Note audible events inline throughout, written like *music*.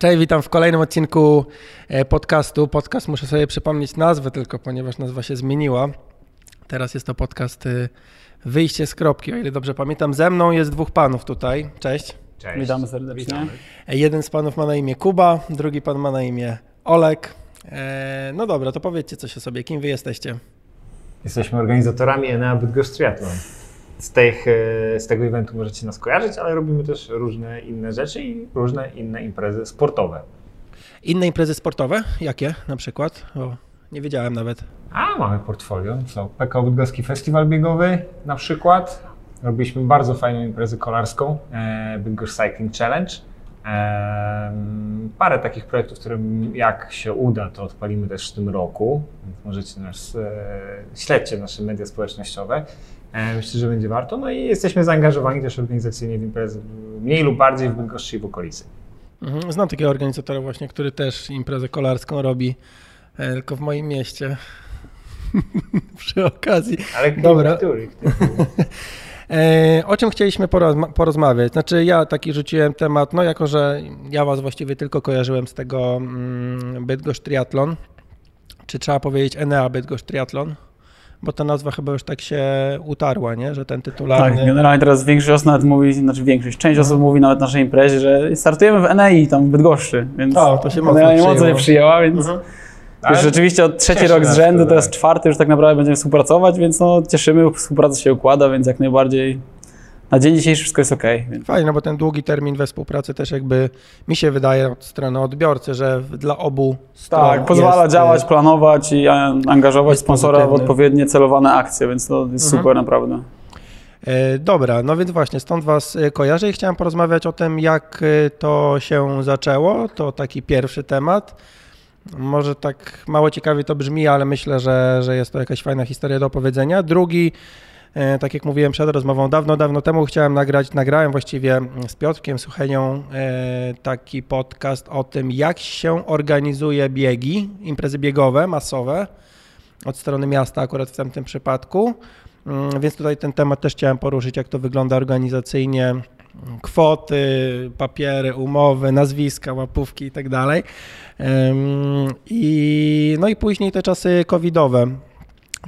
Cześć, witam w kolejnym odcinku e, podcastu. Podcast muszę sobie przypomnieć nazwę tylko, ponieważ nazwa się zmieniła. Teraz jest to podcast e, Wyjście z kropki, o ile dobrze pamiętam. Ze mną jest dwóch panów tutaj. Cześć. Cześć. Witamy serdecznie. Witamy. E, Jeden z panów ma na imię Kuba, drugi pan ma na imię Olek. No dobra, to powiedzcie coś o sobie. Kim wy jesteście? Jesteśmy organizatorami Enea Bydgoszcz Triathlon. Z, tych, e, z tego eventu możecie nas kojarzyć, ale robimy też różne inne rzeczy i różne inne imprezy sportowe. Inne imprezy sportowe? Jakie na przykład? O, nie wiedziałem nawet. A mamy portfolio. Co? PKO Bydgoski Festiwal Biegowy na przykład. Robiliśmy bardzo fajną imprezę kolarską, e, Bydgoszcz Cycling Challenge. E, parę takich projektów, które jak się uda, to odpalimy też w tym roku. Więc możecie nas, e, śledźcie nasze media społecznościowe. E, myślę, że będzie warto. No i jesteśmy zaangażowani też organizacyjnie w imprezy mniej lub bardziej w Bydgoszczy i w okolicy. Mhm. Znam takiego organizatora właśnie, który też imprezę kolarską robi, e, tylko w moim mieście. *laughs* Przy okazji. Ale Dobra. który? *laughs* E, O czym chcieliśmy porozma- porozmawiać? Znaczy ja taki rzuciłem temat, no jako, że ja was właściwie tylko kojarzyłem z tego mm, Bydgoszcz Triathlon. Czy trzeba powiedzieć Enea Bydgoszcz Triathlon? Bo ta nazwa chyba już tak się utarła, nie? Że ten tytularny... Tak, generalnie teraz większość osób nawet mówi, znaczy większość, część No. osób mówi nawet w naszej imprezie, że startujemy w NEI tam w Bydgoszczy, więc O, to się mocno generalnie mocno przyjęło. się przyjęła, więc Mhm. już rzeczywiście od trzeci rok z rzędu, to, teraz tak. czwarty już tak naprawdę będziemy współpracować, więc no cieszymy, współpraca się układa, więc jak najbardziej na dzień dzisiejszy wszystko jest ok. Więc Fajnie, no bo ten długi termin we współpracy też jakby mi się wydaje od strony odbiorcy, że dla obu stron tak, pozwala jest, działać, y, planować i angażować sponsora w pozytywny. odpowiednie celowane akcje, więc to jest Mhm. super naprawdę. E, Dobra, no więc właśnie stąd Was e, kojarzę i chciałem porozmawiać o tym, jak e, to się zaczęło. To taki pierwszy temat. Może tak mało ciekawie to brzmi, ale myślę, że, że jest to jakaś fajna historia do opowiedzenia. Drugi, tak jak mówiłem przed rozmową, dawno, dawno temu chciałem nagrać, nagrałem właściwie z Piotrkiem Suchenią e, taki podcast o tym, jak się organizuje biegi, imprezy biegowe, masowe od strony miasta akurat w tamtym przypadku. Mm, Więc tutaj ten temat też chciałem poruszyć, jak to wygląda organizacyjnie. Kwoty, papiery, umowy, nazwiska, łapówki i tak dalej. I, no i później te czasy covidowe.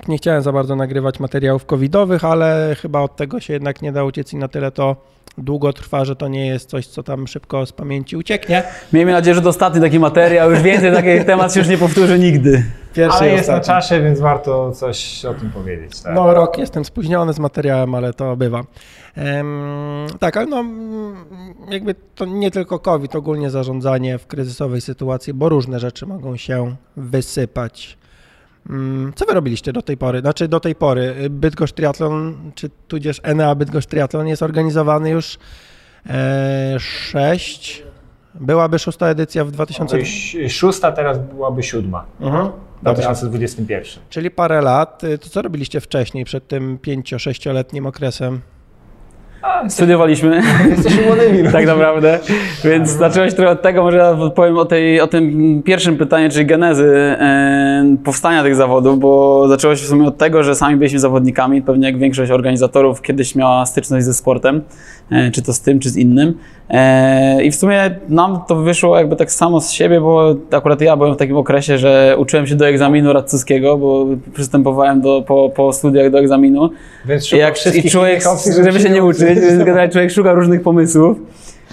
Nie chciałem za bardzo nagrywać materiałów covidowych, ale chyba od tego się jednak nie da uciec i na tyle to długo trwa, że to nie jest coś, co tam szybko z pamięci ucieknie. Miejmy nadzieję, że to ostatni taki materiał, już więcej taki *laughs* temat się już nie powtórzy nigdy. Pierwszy Ale jest na ostatni. czasie, więc warto coś o tym powiedzieć. Tak? No rok jestem spóźniony z materiałem, ale to bywa. Em, tak, ale no jakby to nie tylko COVID, ogólnie zarządzanie w kryzysowej sytuacji, bo różne rzeczy mogą się wysypać. Mm, Co wy robiliście do tej pory? Znaczy do tej pory Bydgoszcz Triathlon, czy tudzież Enea Bydgoszcz Triathlon jest organizowany już e, sześć. Byłaby szósta edycja w 2000. Ś- Szósta teraz byłaby siódma. Mhm. W Dobra. 2021. Czyli parę lat. Y, To co robiliście wcześniej, przed tym pięcio-sześcioletnim okresem? Studiowaliśmy. Jesteśmy młodymi. tak naprawdę. Więc zacząłeś trochę od tego, może ja powiem o, tej, o tym pierwszym pytaniu, czyli genezy e, powstania tych zawodów, bo zaczęło się w sumie od tego, że sami byliśmy zawodnikami, pewnie jak większość organizatorów kiedyś miała styczność ze sportem, e, czy to z tym, czy z innym. E, I w sumie nam to wyszło jakby tak samo z siebie, bo akurat ja byłem w takim okresie, że uczyłem się do egzaminu radcowskiego, bo przystępowałem do, po, po studiach do egzaminu. Więc I, szukam jak, I człowiek, opcji, żeby się nie uczyć, człowiek szuka różnych pomysłów.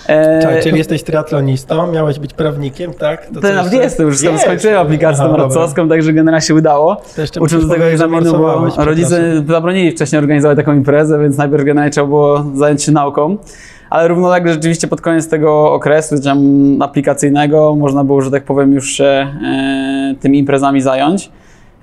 E, Tak, czyli jesteś triatlonistą, miałeś być prawnikiem, tak? To nawet jeszcze? jestem, już tam Jest. skończyłem aplikację Aha, radcowską, także generalnie się udało. Ucząc do tego egzaminu, bo rodzice zabronili wcześniej organizować taką imprezę, więc najpierw generalnie trzeba było zająć się nauką. Ale równolegle rzeczywiście pod koniec tego okresu tam aplikacyjnego można było, że tak powiem, już się e, tymi imprezami zająć.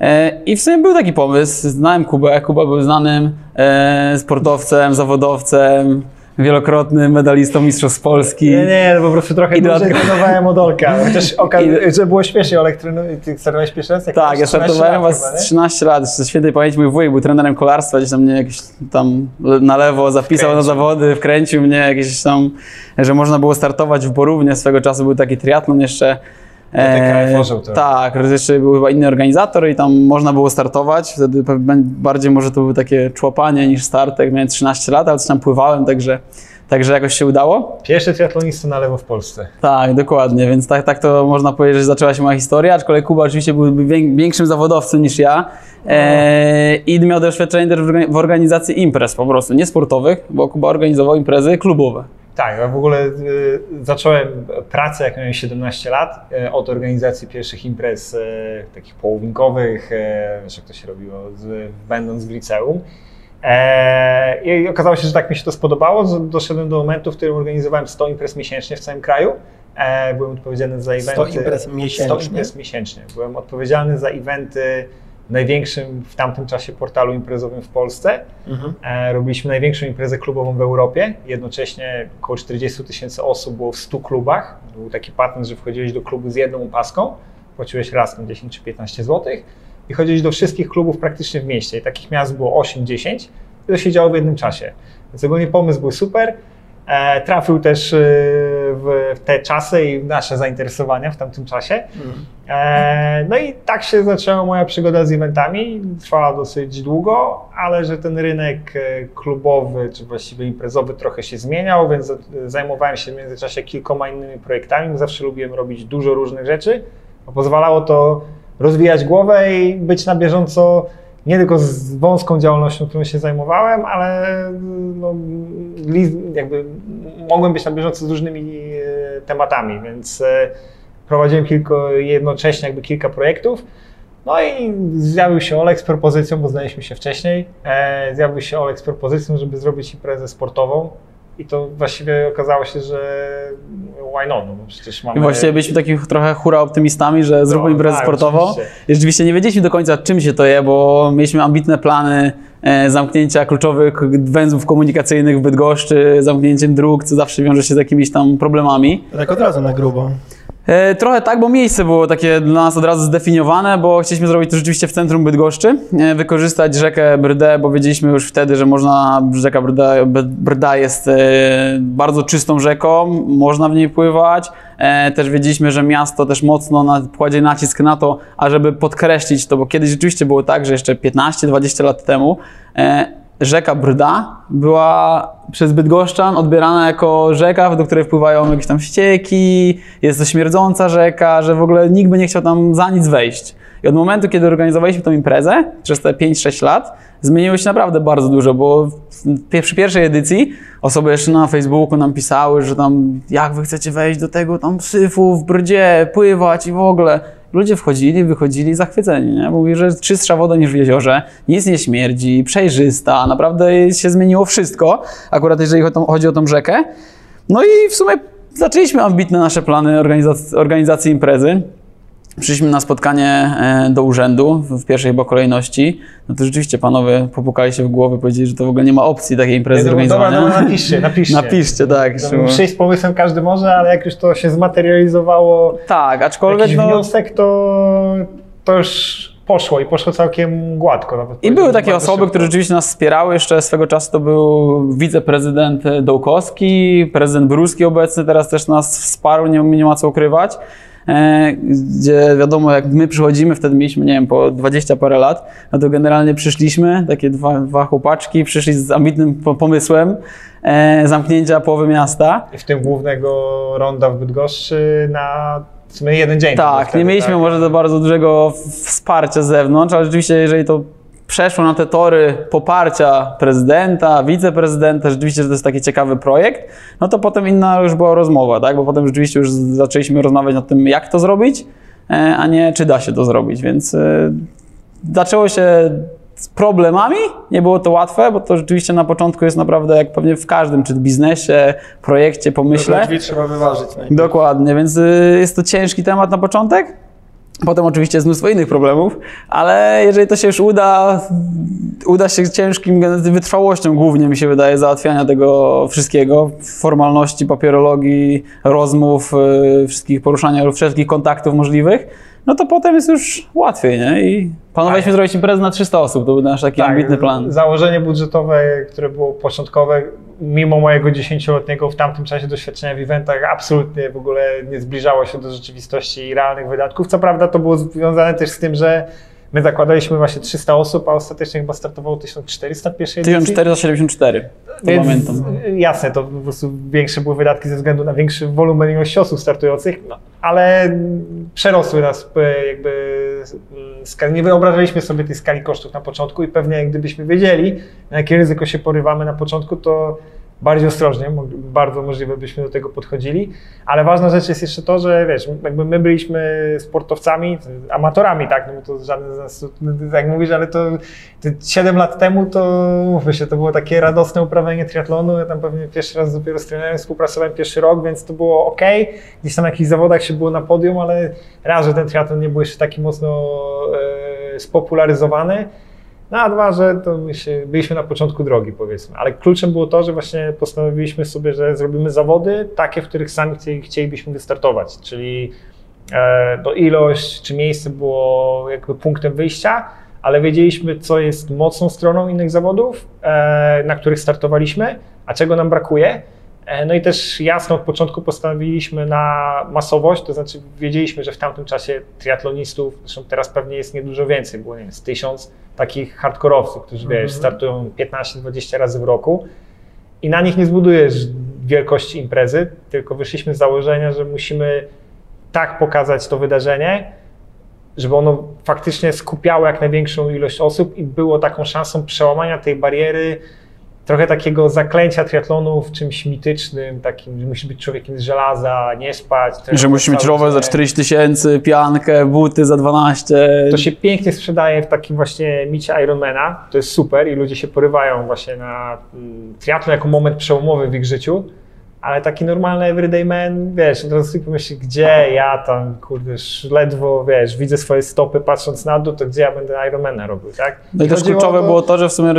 E, I w sumie był taki pomysł. Znałem Kubę. Kuba był znanym e, sportowcem, zawodowcem, wielokrotnym medalistą Mistrzostw Polski. Nie, nie, no po prostu trochę I dłużej dodatkowo- trenowałem od Olka. Chociaż oka... *laughs* I- że było śmiesznie, Olek trenuje, ty startowałeś pierwszy raz? Tak, ja 13 startowałem was chyba, nie? 13 lat. Ze świętej pamięci mój wujek był trenerem kolarstwa, gdzieś tam mnie jakieś tam na lewo zapisał na Wkręcił. zawody, wkręcił mnie jakieś tam, że można było startować w Borównie. Swego czasu był taki triatlon jeszcze. To. tak, jeszcze był chyba inny organizator i tam można było startować. Wtedy bardziej może to było takie człapanie niż start, jak miałem 13 lat, ale coś tam pływałem, także Także jakoś się udało. Pierwszy triatlonista na lewo w Polsce. Tak, dokładnie, więc tak, tak to można powiedzieć, że zaczęła się moja historia, aczkolwiek Kuba oczywiście był większym zawodowcem niż ja e, i miał doświadczenie też w organizacji imprez po prostu, nie sportowych, bo Kuba organizował imprezy klubowe. Tak, ja w ogóle y, zacząłem pracę, jak miałem 17 lat, y, od organizacji pierwszych imprez y, takich połowinkowych, wiesz jak to się robiło, z, będąc w liceum. E, I okazało się, że tak mi się to spodobało. Doszedłem do momentu, w którym organizowałem 100 imprez miesięcznie w całym kraju. E, byłem odpowiedzialny za eventy. 100 imprez miesięcznie? 100 imprez miesięcznie. Byłem odpowiedzialny za eventy największym w tamtym czasie portalu imprezowym w Polsce. Mhm. E, robiliśmy największą imprezę klubową w Europie. Jednocześnie około 40 tysięcy osób było w 100 klubach. Był taki patent, że wchodziłeś do klubu z jedną opaską, płaciłeś raz na 10 czy 15 złotych i chodzić do wszystkich klubów praktycznie w mieście. I takich miast było 8-10 i to się działo w jednym czasie. Więc ogólnie pomysł był super. E, trafił też e, w te czasy i nasze zainteresowania w tamtym czasie. E, no i tak się zaczęła moja przygoda z eventami. Trwała dosyć długo, ale że ten rynek klubowy, czy właściwie imprezowy trochę się zmieniał, więc zajmowałem się w międzyczasie kilkoma innymi projektami. Zawsze lubiłem robić dużo różnych rzeczy. Pozwalało to rozwijać głowę i być na bieżąco nie tylko z wąską działalnością, którą się zajmowałem, ale no, jakby mogłem być na bieżąco z różnymi e, tematami, więc e, prowadziłem kilku, jednocześnie jakby kilka projektów. No i zjawił się Olek z propozycją, bo znaliśmy się wcześniej, e, zjawił się Olek z propozycją, żeby zrobić imprezę sportową. I to właściwie okazało się, że why not, no bo przecież mamy... I właściwie byliśmy takimi trochę hura optymistami, że zróbmy no, imprezę tak, sportową. Oczywiście. I rzeczywiście nie wiedzieliśmy do końca czym się to je, bo mieliśmy ambitne plany e, zamknięcia kluczowych węzłów komunikacyjnych w Bydgoszczy, zamknięciem dróg, co zawsze wiąże się z jakimiś tam problemami. Tak od razu na grubo. E, trochę tak, bo miejsce było takie dla nas od razu zdefiniowane, bo chcieliśmy zrobić to rzeczywiście w centrum Bydgoszczy, e, wykorzystać rzekę Brdę, bo wiedzieliśmy już wtedy, że można, rzeka Brda, Brda jest e, bardzo czystą rzeką, można w niej pływać. Też wiedzieliśmy, że miasto też mocno kładzie nacisk na to, ażeby podkreślić to, bo kiedyś rzeczywiście było tak, że jeszcze 15-20 lat temu rzeka Brda była przez Bydgoszczan odbierana jako rzeka, do której wpływają jakieś tam ścieki, jest to śmierdząca rzeka, że w ogóle nikt by nie chciał tam za nic wejść. I od momentu, kiedy organizowaliśmy tę imprezę, przez te 5-6 lat, zmieniło się naprawdę bardzo dużo, bo przy pierwszej edycji osoby jeszcze na Facebooku nam pisały, że tam jak wy chcecie wejść do tego tam syfu w brdzie, pływać i w ogóle. Ludzie wchodzili, wychodzili zachwyceni, nie? Mówi, że czystsza woda niż w jeziorze, nic nie śmierdzi, przejrzysta, naprawdę się zmieniło wszystko, akurat jeżeli chodzi o tą rzekę. No i w sumie zaczęliśmy ambitne nasze plany organizacji, organizacji imprezy przyszliśmy na spotkanie e, do urzędu w pierwszej chyba kolejności, no to rzeczywiście panowie popukali się w głowę, powiedzieli, że to w ogóle nie ma opcji takiej imprezy no, zorganizowania. Dobra, no, napiszcie, napiszcie. napiszcie, tak. Przyjść z pomysłem każdy może, ale jak już to się zmaterializowało, tak, aczkolwiek jakiś no, wniosek, to, to już poszło i poszło całkiem gładko. I były takie osoby, szybko. które rzeczywiście nas wspierały. Jeszcze swego czasu to był wiceprezydent Dołkowski, prezydent Bruski obecny teraz też nas wsparł, nie, nie ma co ukrywać. E, gdzie wiadomo, jak my przychodzimy, wtedy mieliśmy, nie wiem, po 20 parę lat, no to generalnie przyszliśmy, takie dwa, dwa chłopaczki, przyszli z ambitnym pomysłem e, zamknięcia połowy miasta. I w tym głównego ronda w Bydgoszczy na w jeden dzień. Tak, wtedy, nie mieliśmy tak? może za bardzo dużego wsparcia z zewnątrz, ale rzeczywiście, jeżeli to przeszło na te tory poparcia prezydenta, wiceprezydenta, rzeczywiście, że to jest taki ciekawy projekt, no to potem inna już była rozmowa, tak? bo potem rzeczywiście już zaczęliśmy rozmawiać nad tym, jak to zrobić, e, a nie czy da się to zrobić, więc e, zaczęło się z problemami, nie było to łatwe, bo to rzeczywiście na początku jest naprawdę jak pewnie w każdym, czy biznesie, projekcie, pomyśle. Drzwi trzeba wyważyć. Najpierw. Dokładnie, więc e, jest to ciężki temat na początek, Potem oczywiście jest mnóstwo innych problemów, ale jeżeli to się już uda, uda się ciężkim wytrwałością głównie mi się wydaje załatwiania tego wszystkiego, formalności, papierologii, rozmów, y, wszystkich poruszania wszelkich kontaktów możliwych, no to potem jest już łatwiej, nie? I planowaliśmy tak. zrobić imprezę na 300 osób, to był nasz taki tak, ambitny plan. Założenie budżetowe, które było początkowe, mimo mojego dziesięcioletniego w tamtym czasie doświadczenia w eventach, absolutnie w ogóle nie zbliżało się do rzeczywistości i realnych wydatków. Co prawda to było związane też z tym, że My zakładaliśmy właśnie 300 osób, a ostatecznie chyba startowało 1400 w pierwszej edycji. 1474, to Więc pamiętam. jasne, to po prostu większe były wydatki ze względu na większy wolumen ilości osób startujących, no, ale przerosły nas e, jakby mm, skali. Nie wyobrażaliśmy sobie tej skali kosztów na początku i pewnie gdybyśmy wiedzieli, na jakie ryzyko się porywamy na początku, to bardziej ostrożnie, bardzo możliwe byśmy do tego podchodzili, ale ważna rzecz jest jeszcze to, że wiesz, jakby my byliśmy sportowcami, amatorami, tak, no bo to żaden z nas, jak mówisz, ale to, to 7 lat temu to, mówmy się, to było takie radosne uprawianie triatlonu, ja tam pewnie pierwszy raz dopiero z trenerem współpracowałem pierwszy rok, więc to było ok, gdzieś tam na jakichś zawodach się było na podium, ale raz, że ten triatlon nie był jeszcze taki mocno e, spopularyzowany, no a dwa, że to my się, byliśmy na początku drogi, powiedzmy. Ale kluczem było to, że właśnie postanowiliśmy sobie, że zrobimy zawody takie, w których sami chcieli- chcielibyśmy wystartować. Czyli e, to ilość czy miejsce było jakby punktem wyjścia, ale wiedzieliśmy, co jest mocną stroną innych zawodów, e, na których startowaliśmy, a czego nam brakuje. E, No i też jasno od początku postanowiliśmy na masowość, to znaczy wiedzieliśmy, że w tamtym czasie triatlonistów, zresztą teraz pewnie jest niedużo więcej, było nie wiem, z tysiąc takich hardkorowców, którzy wiesz, startują 15-20 razy w roku i na nich nie zbudujesz wielkości imprezy, tylko wyszliśmy z założenia, że musimy tak pokazać to wydarzenie, żeby ono faktycznie skupiało jak największą ilość osób i było taką szansą przełamania tej bariery, trochę takiego zaklęcia triatlonu w czymś mitycznym, takim, że musisz być człowiekiem z żelaza, nie spać. Że trenować musi mieć rower za dzień. 40 tysięcy, piankę, buty za 12. To się pięknie sprzedaje w takim właśnie micie Ironmana, to jest super i ludzie się porywają właśnie na mm, triatlon jako moment przełomowy w ich życiu, ale taki normalny everyday man, wiesz, od razu sobie pomyśli, gdzie ja tam, kurde, ledwo, wiesz, widzę swoje stopy patrząc na dół, to gdzie ja będę Ironmana robił, tak? No i też kluczowe to- było to, że w sumie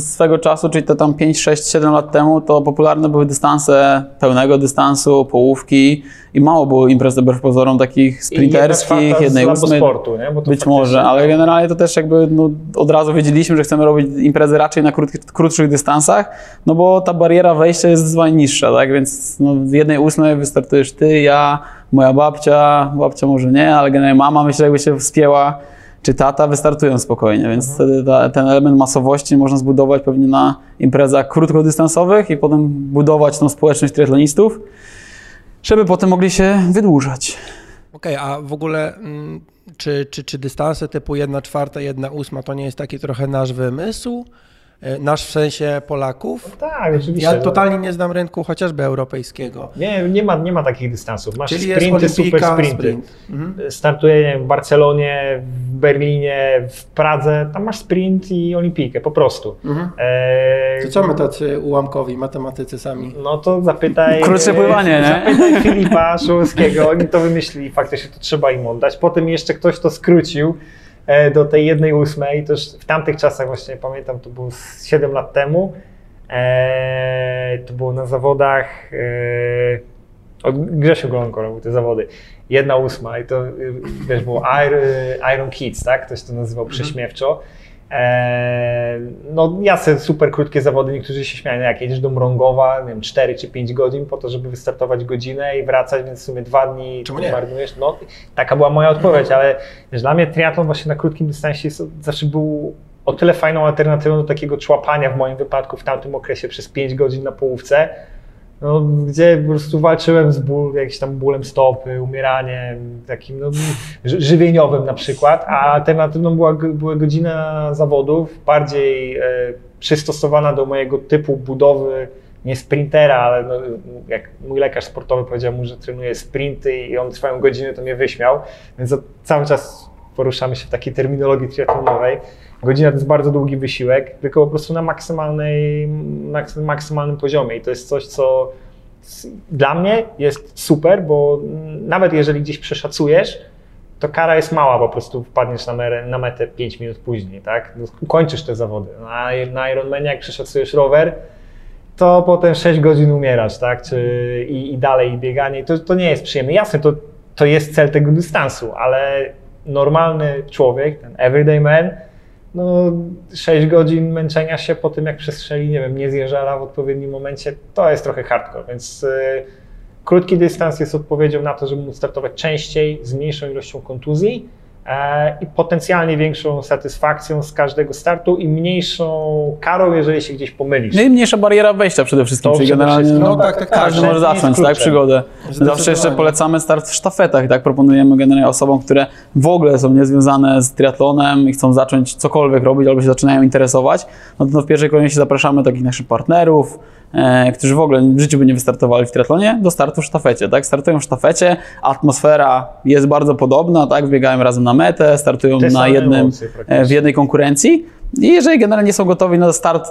swego czasu, czyli to tam 5, 6, 7 lat temu, to popularne były dystanse pełnego dystansu, połówki i mało było imprez wbrew pozorom takich sprinterskich, jednej ósmej. sportu, nie? Bo to Być może, ale generalnie to też jakby no, od razu wiedzieliśmy, że chcemy robić imprezy raczej na krótszych dystansach, no bo ta bariera wejścia jest zdecydowanie niższa, tak? Więc no, w jednej ósmej wystartujesz ty, ja, moja babcia, babcia może nie, ale generalnie mama myślę, jakby się wspięła, czy tata, wystartują spokojnie, więc wtedy ta, ten element masowości można zbudować pewnie na imprezach krótkodystansowych i potem budować tą społeczność triatlonistów, żeby potem mogli się wydłużać. Okej, a w ogóle mm, czy, czy, czy dystanse typu 1 czwarta, 1 ósma to nie jest taki trochę nasz wymysł? E, Nasz w sensie Polaków? Tak, oczywiście. Ja no. totalnie nie znam rynku chociażby europejskiego. Nie, nie ma, nie ma takich dystansów. Masz Czyli jest sprinty, super sprinty. sprint. Mhm. Startuję nie wiem, w Barcelonie, w Berlinie, w Pradze, tam masz sprint i olimpijkę, po prostu. Mhm. Eee, To co my tacy ułamkowi matematycy sami? No to zapytaj... *laughs* Krótsze pływanie, nie? Zapytaj Filipa Szołowskiego, oni to wymyślili, faktycznie to trzeba im oddać. Potem jeszcze ktoś to skrócił e, do tej jednej ósmej, to już w tamtych czasach właśnie, pamiętam, to było z 7 lat temu, e, to było na zawodach, e, od Grzesiu Golonko robił te zawody, jedna ósma i to, wiesz, było Iron, Iron Kids, tak, ktoś to nazywał prześmiewczo. Eee, no jasne, super krótkie zawody, niektórzy się śmieją, no jak jedziesz do Mrągowa, nie wiem, 4 czy 5 godzin po to, żeby wystartować godzinę i wracać, więc w sumie dwa dni Czemu nie? marnujesz. No, taka była moja odpowiedź, ale wiesz, dla mnie triatlon właśnie na krótkim dystansie jest, zawsze był o tyle fajną alternatywą do takiego człapania w moim wypadku w tamtym okresie przez 5 godzin na połówce, no, gdzie po prostu walczyłem z ból, jakimś tam bólem stopy, umieraniem, takim no, ży- żywieniowym na przykład, a alternatywną była, była godzina zawodów, bardziej e, przystosowana do mojego typu budowy, nie sprintera, ale no, jak mój lekarz sportowy powiedział mu, że trenuje sprinty i on trwają godzinę, to mnie wyśmiał, więc cały czas poruszamy się w takiej terminologii triatlonowej. Godzina to jest bardzo długi wysiłek, tylko po prostu na maksymalnej, maks- maksymalnym poziomie i to jest coś, co dla mnie jest super, bo nawet jeżeli gdzieś przeszacujesz, to kara jest mała, po prostu wpadniesz na, merę, na metę 5 minut później, tak? No, Ukończysz te zawody. Na, na Ironmanie jak przeszacujesz rower, to potem 6 godzin umierasz, tak? Czy, i, I dalej bieganie. To, to nie jest przyjemne. Jasne, to, to jest cel tego dystansu, ale normalny człowiek, ten everyday man, no 6 godzin męczenia się po tym, jak przestrzeli, nie wiem, nie zjeżdżala w odpowiednim momencie, to jest trochę hardcore, więc y, krótki dystans jest odpowiedzią na to, żeby móc startować częściej, z mniejszą ilością kontuzji, i potencjalnie większą satysfakcją z każdego startu i mniejszą karą, jeżeli się gdzieś pomylisz. No i mniejsza bariera wejścia przede wszystkim, To czyli generalnie no, tak, tak, tak. każdy może Szybki zacząć tak, przygodę. Zawsze jeszcze polecamy start w sztafetach, tak proponujemy generalnie osobom, które w ogóle są niezwiązane z triatlonem i chcą zacząć cokolwiek robić albo się zaczynają interesować, no to w pierwszej kolejności zapraszamy takich naszych partnerów, e, którzy w ogóle w życiu by nie wystartowali w triatlonie, do startu w sztafecie, tak? Startują w sztafecie, atmosfera jest bardzo podobna, tak? Biegają razem na metę, startują Te na jednym, e, w jednej konkurencji. I jeżeli generalnie nie są gotowi na start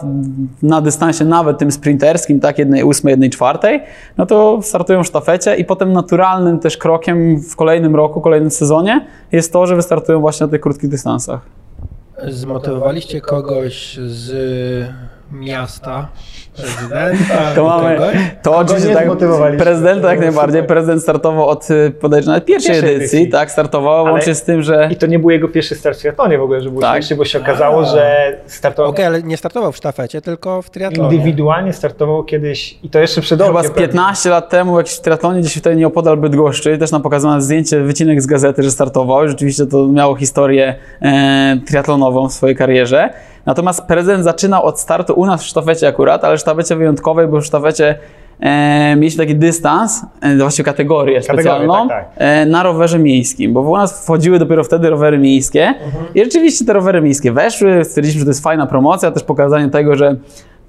na dystansie nawet tym sprinterskim, tak, jednej ósmej, jednej czwartej, no to startują w sztafecie i potem naturalnym też krokiem w kolejnym roku, kolejnym sezonie jest to, że wystartują właśnie na tych krótkich dystansach. Zmotywowaliście kogoś z miasta, prezydenta, To mamy, kogoś? to oczywiście tak, prezydenta jak najbardziej, prezydent startował od y, bodajże nawet pierwszej, Pierwszej edycji, edycji. tak, startował, Ale- łącznie z tym, że I to nie był jego pierwszy start w triatlonie w ogóle, że było Tak. bo się okazało, że startował Okej, ale nie startował w sztafecie, tylko w triatlonie. indywidualnie, startował kiedyś i to jeszcze przed Chyba z 15 lat temu w jakimś triatlonie gdzieś tutaj nieopodal Bydgoszczy też nam pokazano zdjęcie, wycinek z gazety, że startował. Rzeczywiście to miało historię e, triatlonową w swojej karierze. Natomiast prezydent zaczynał od startu u nas w sztafecie akurat, ale w sztafecie wyjątkowej, bo w sztafecie e, mieliśmy taki dystans, e, właściwie kategorię specjalną, tak, tak. E, na rowerze miejskim, bo u nas wchodziły dopiero wtedy rowery miejskie Mhm. i rzeczywiście te rowery miejskie weszły, stwierdziliśmy, że to jest fajna promocja, też pokazanie tego, że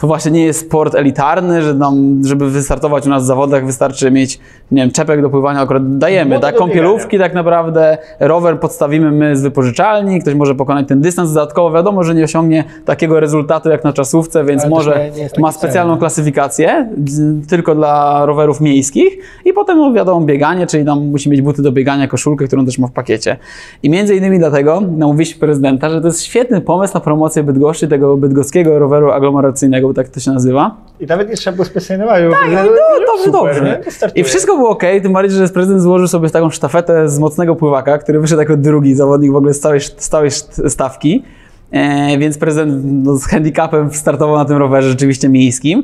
to właśnie nie jest sport elitarny, że nam, żeby wystartować u nas w zawodach wystarczy mieć, nie wiem, czepek do pływania, akurat dajemy, No tak, kąpielówki tak naprawdę, rower podstawimy my z wypożyczalni, ktoś może pokonać ten dystans, dodatkowo wiadomo, że nie osiągnie takiego rezultatu jak na czasówce, więc Ale może nie- nie ma specjalną cel. klasyfikację z- tylko dla rowerów miejskich i potem no, wiadomo bieganie, czyli tam musi mieć buty do biegania, koszulkę, którą też ma w pakiecie. I między innymi dlatego namówiliśmy prezydenta, że to jest świetny pomysł na promocję Bydgoszczy, tego bydgoskiego roweru aglomeracyjnego, tak to się nazywa. I nawet nie trzeba było specjalnie namawiać. Tak, no, dobrze, dobrze. I wszystko było ok, tym bardziej, że prezydent złożył sobie taką sztafetę z mocnego pływaka, który wyszedł jako drugi zawodnik w ogóle z całej, z całej stawki. E, więc prezydent no, z handicapem startował na tym rowerze rzeczywiście miejskim.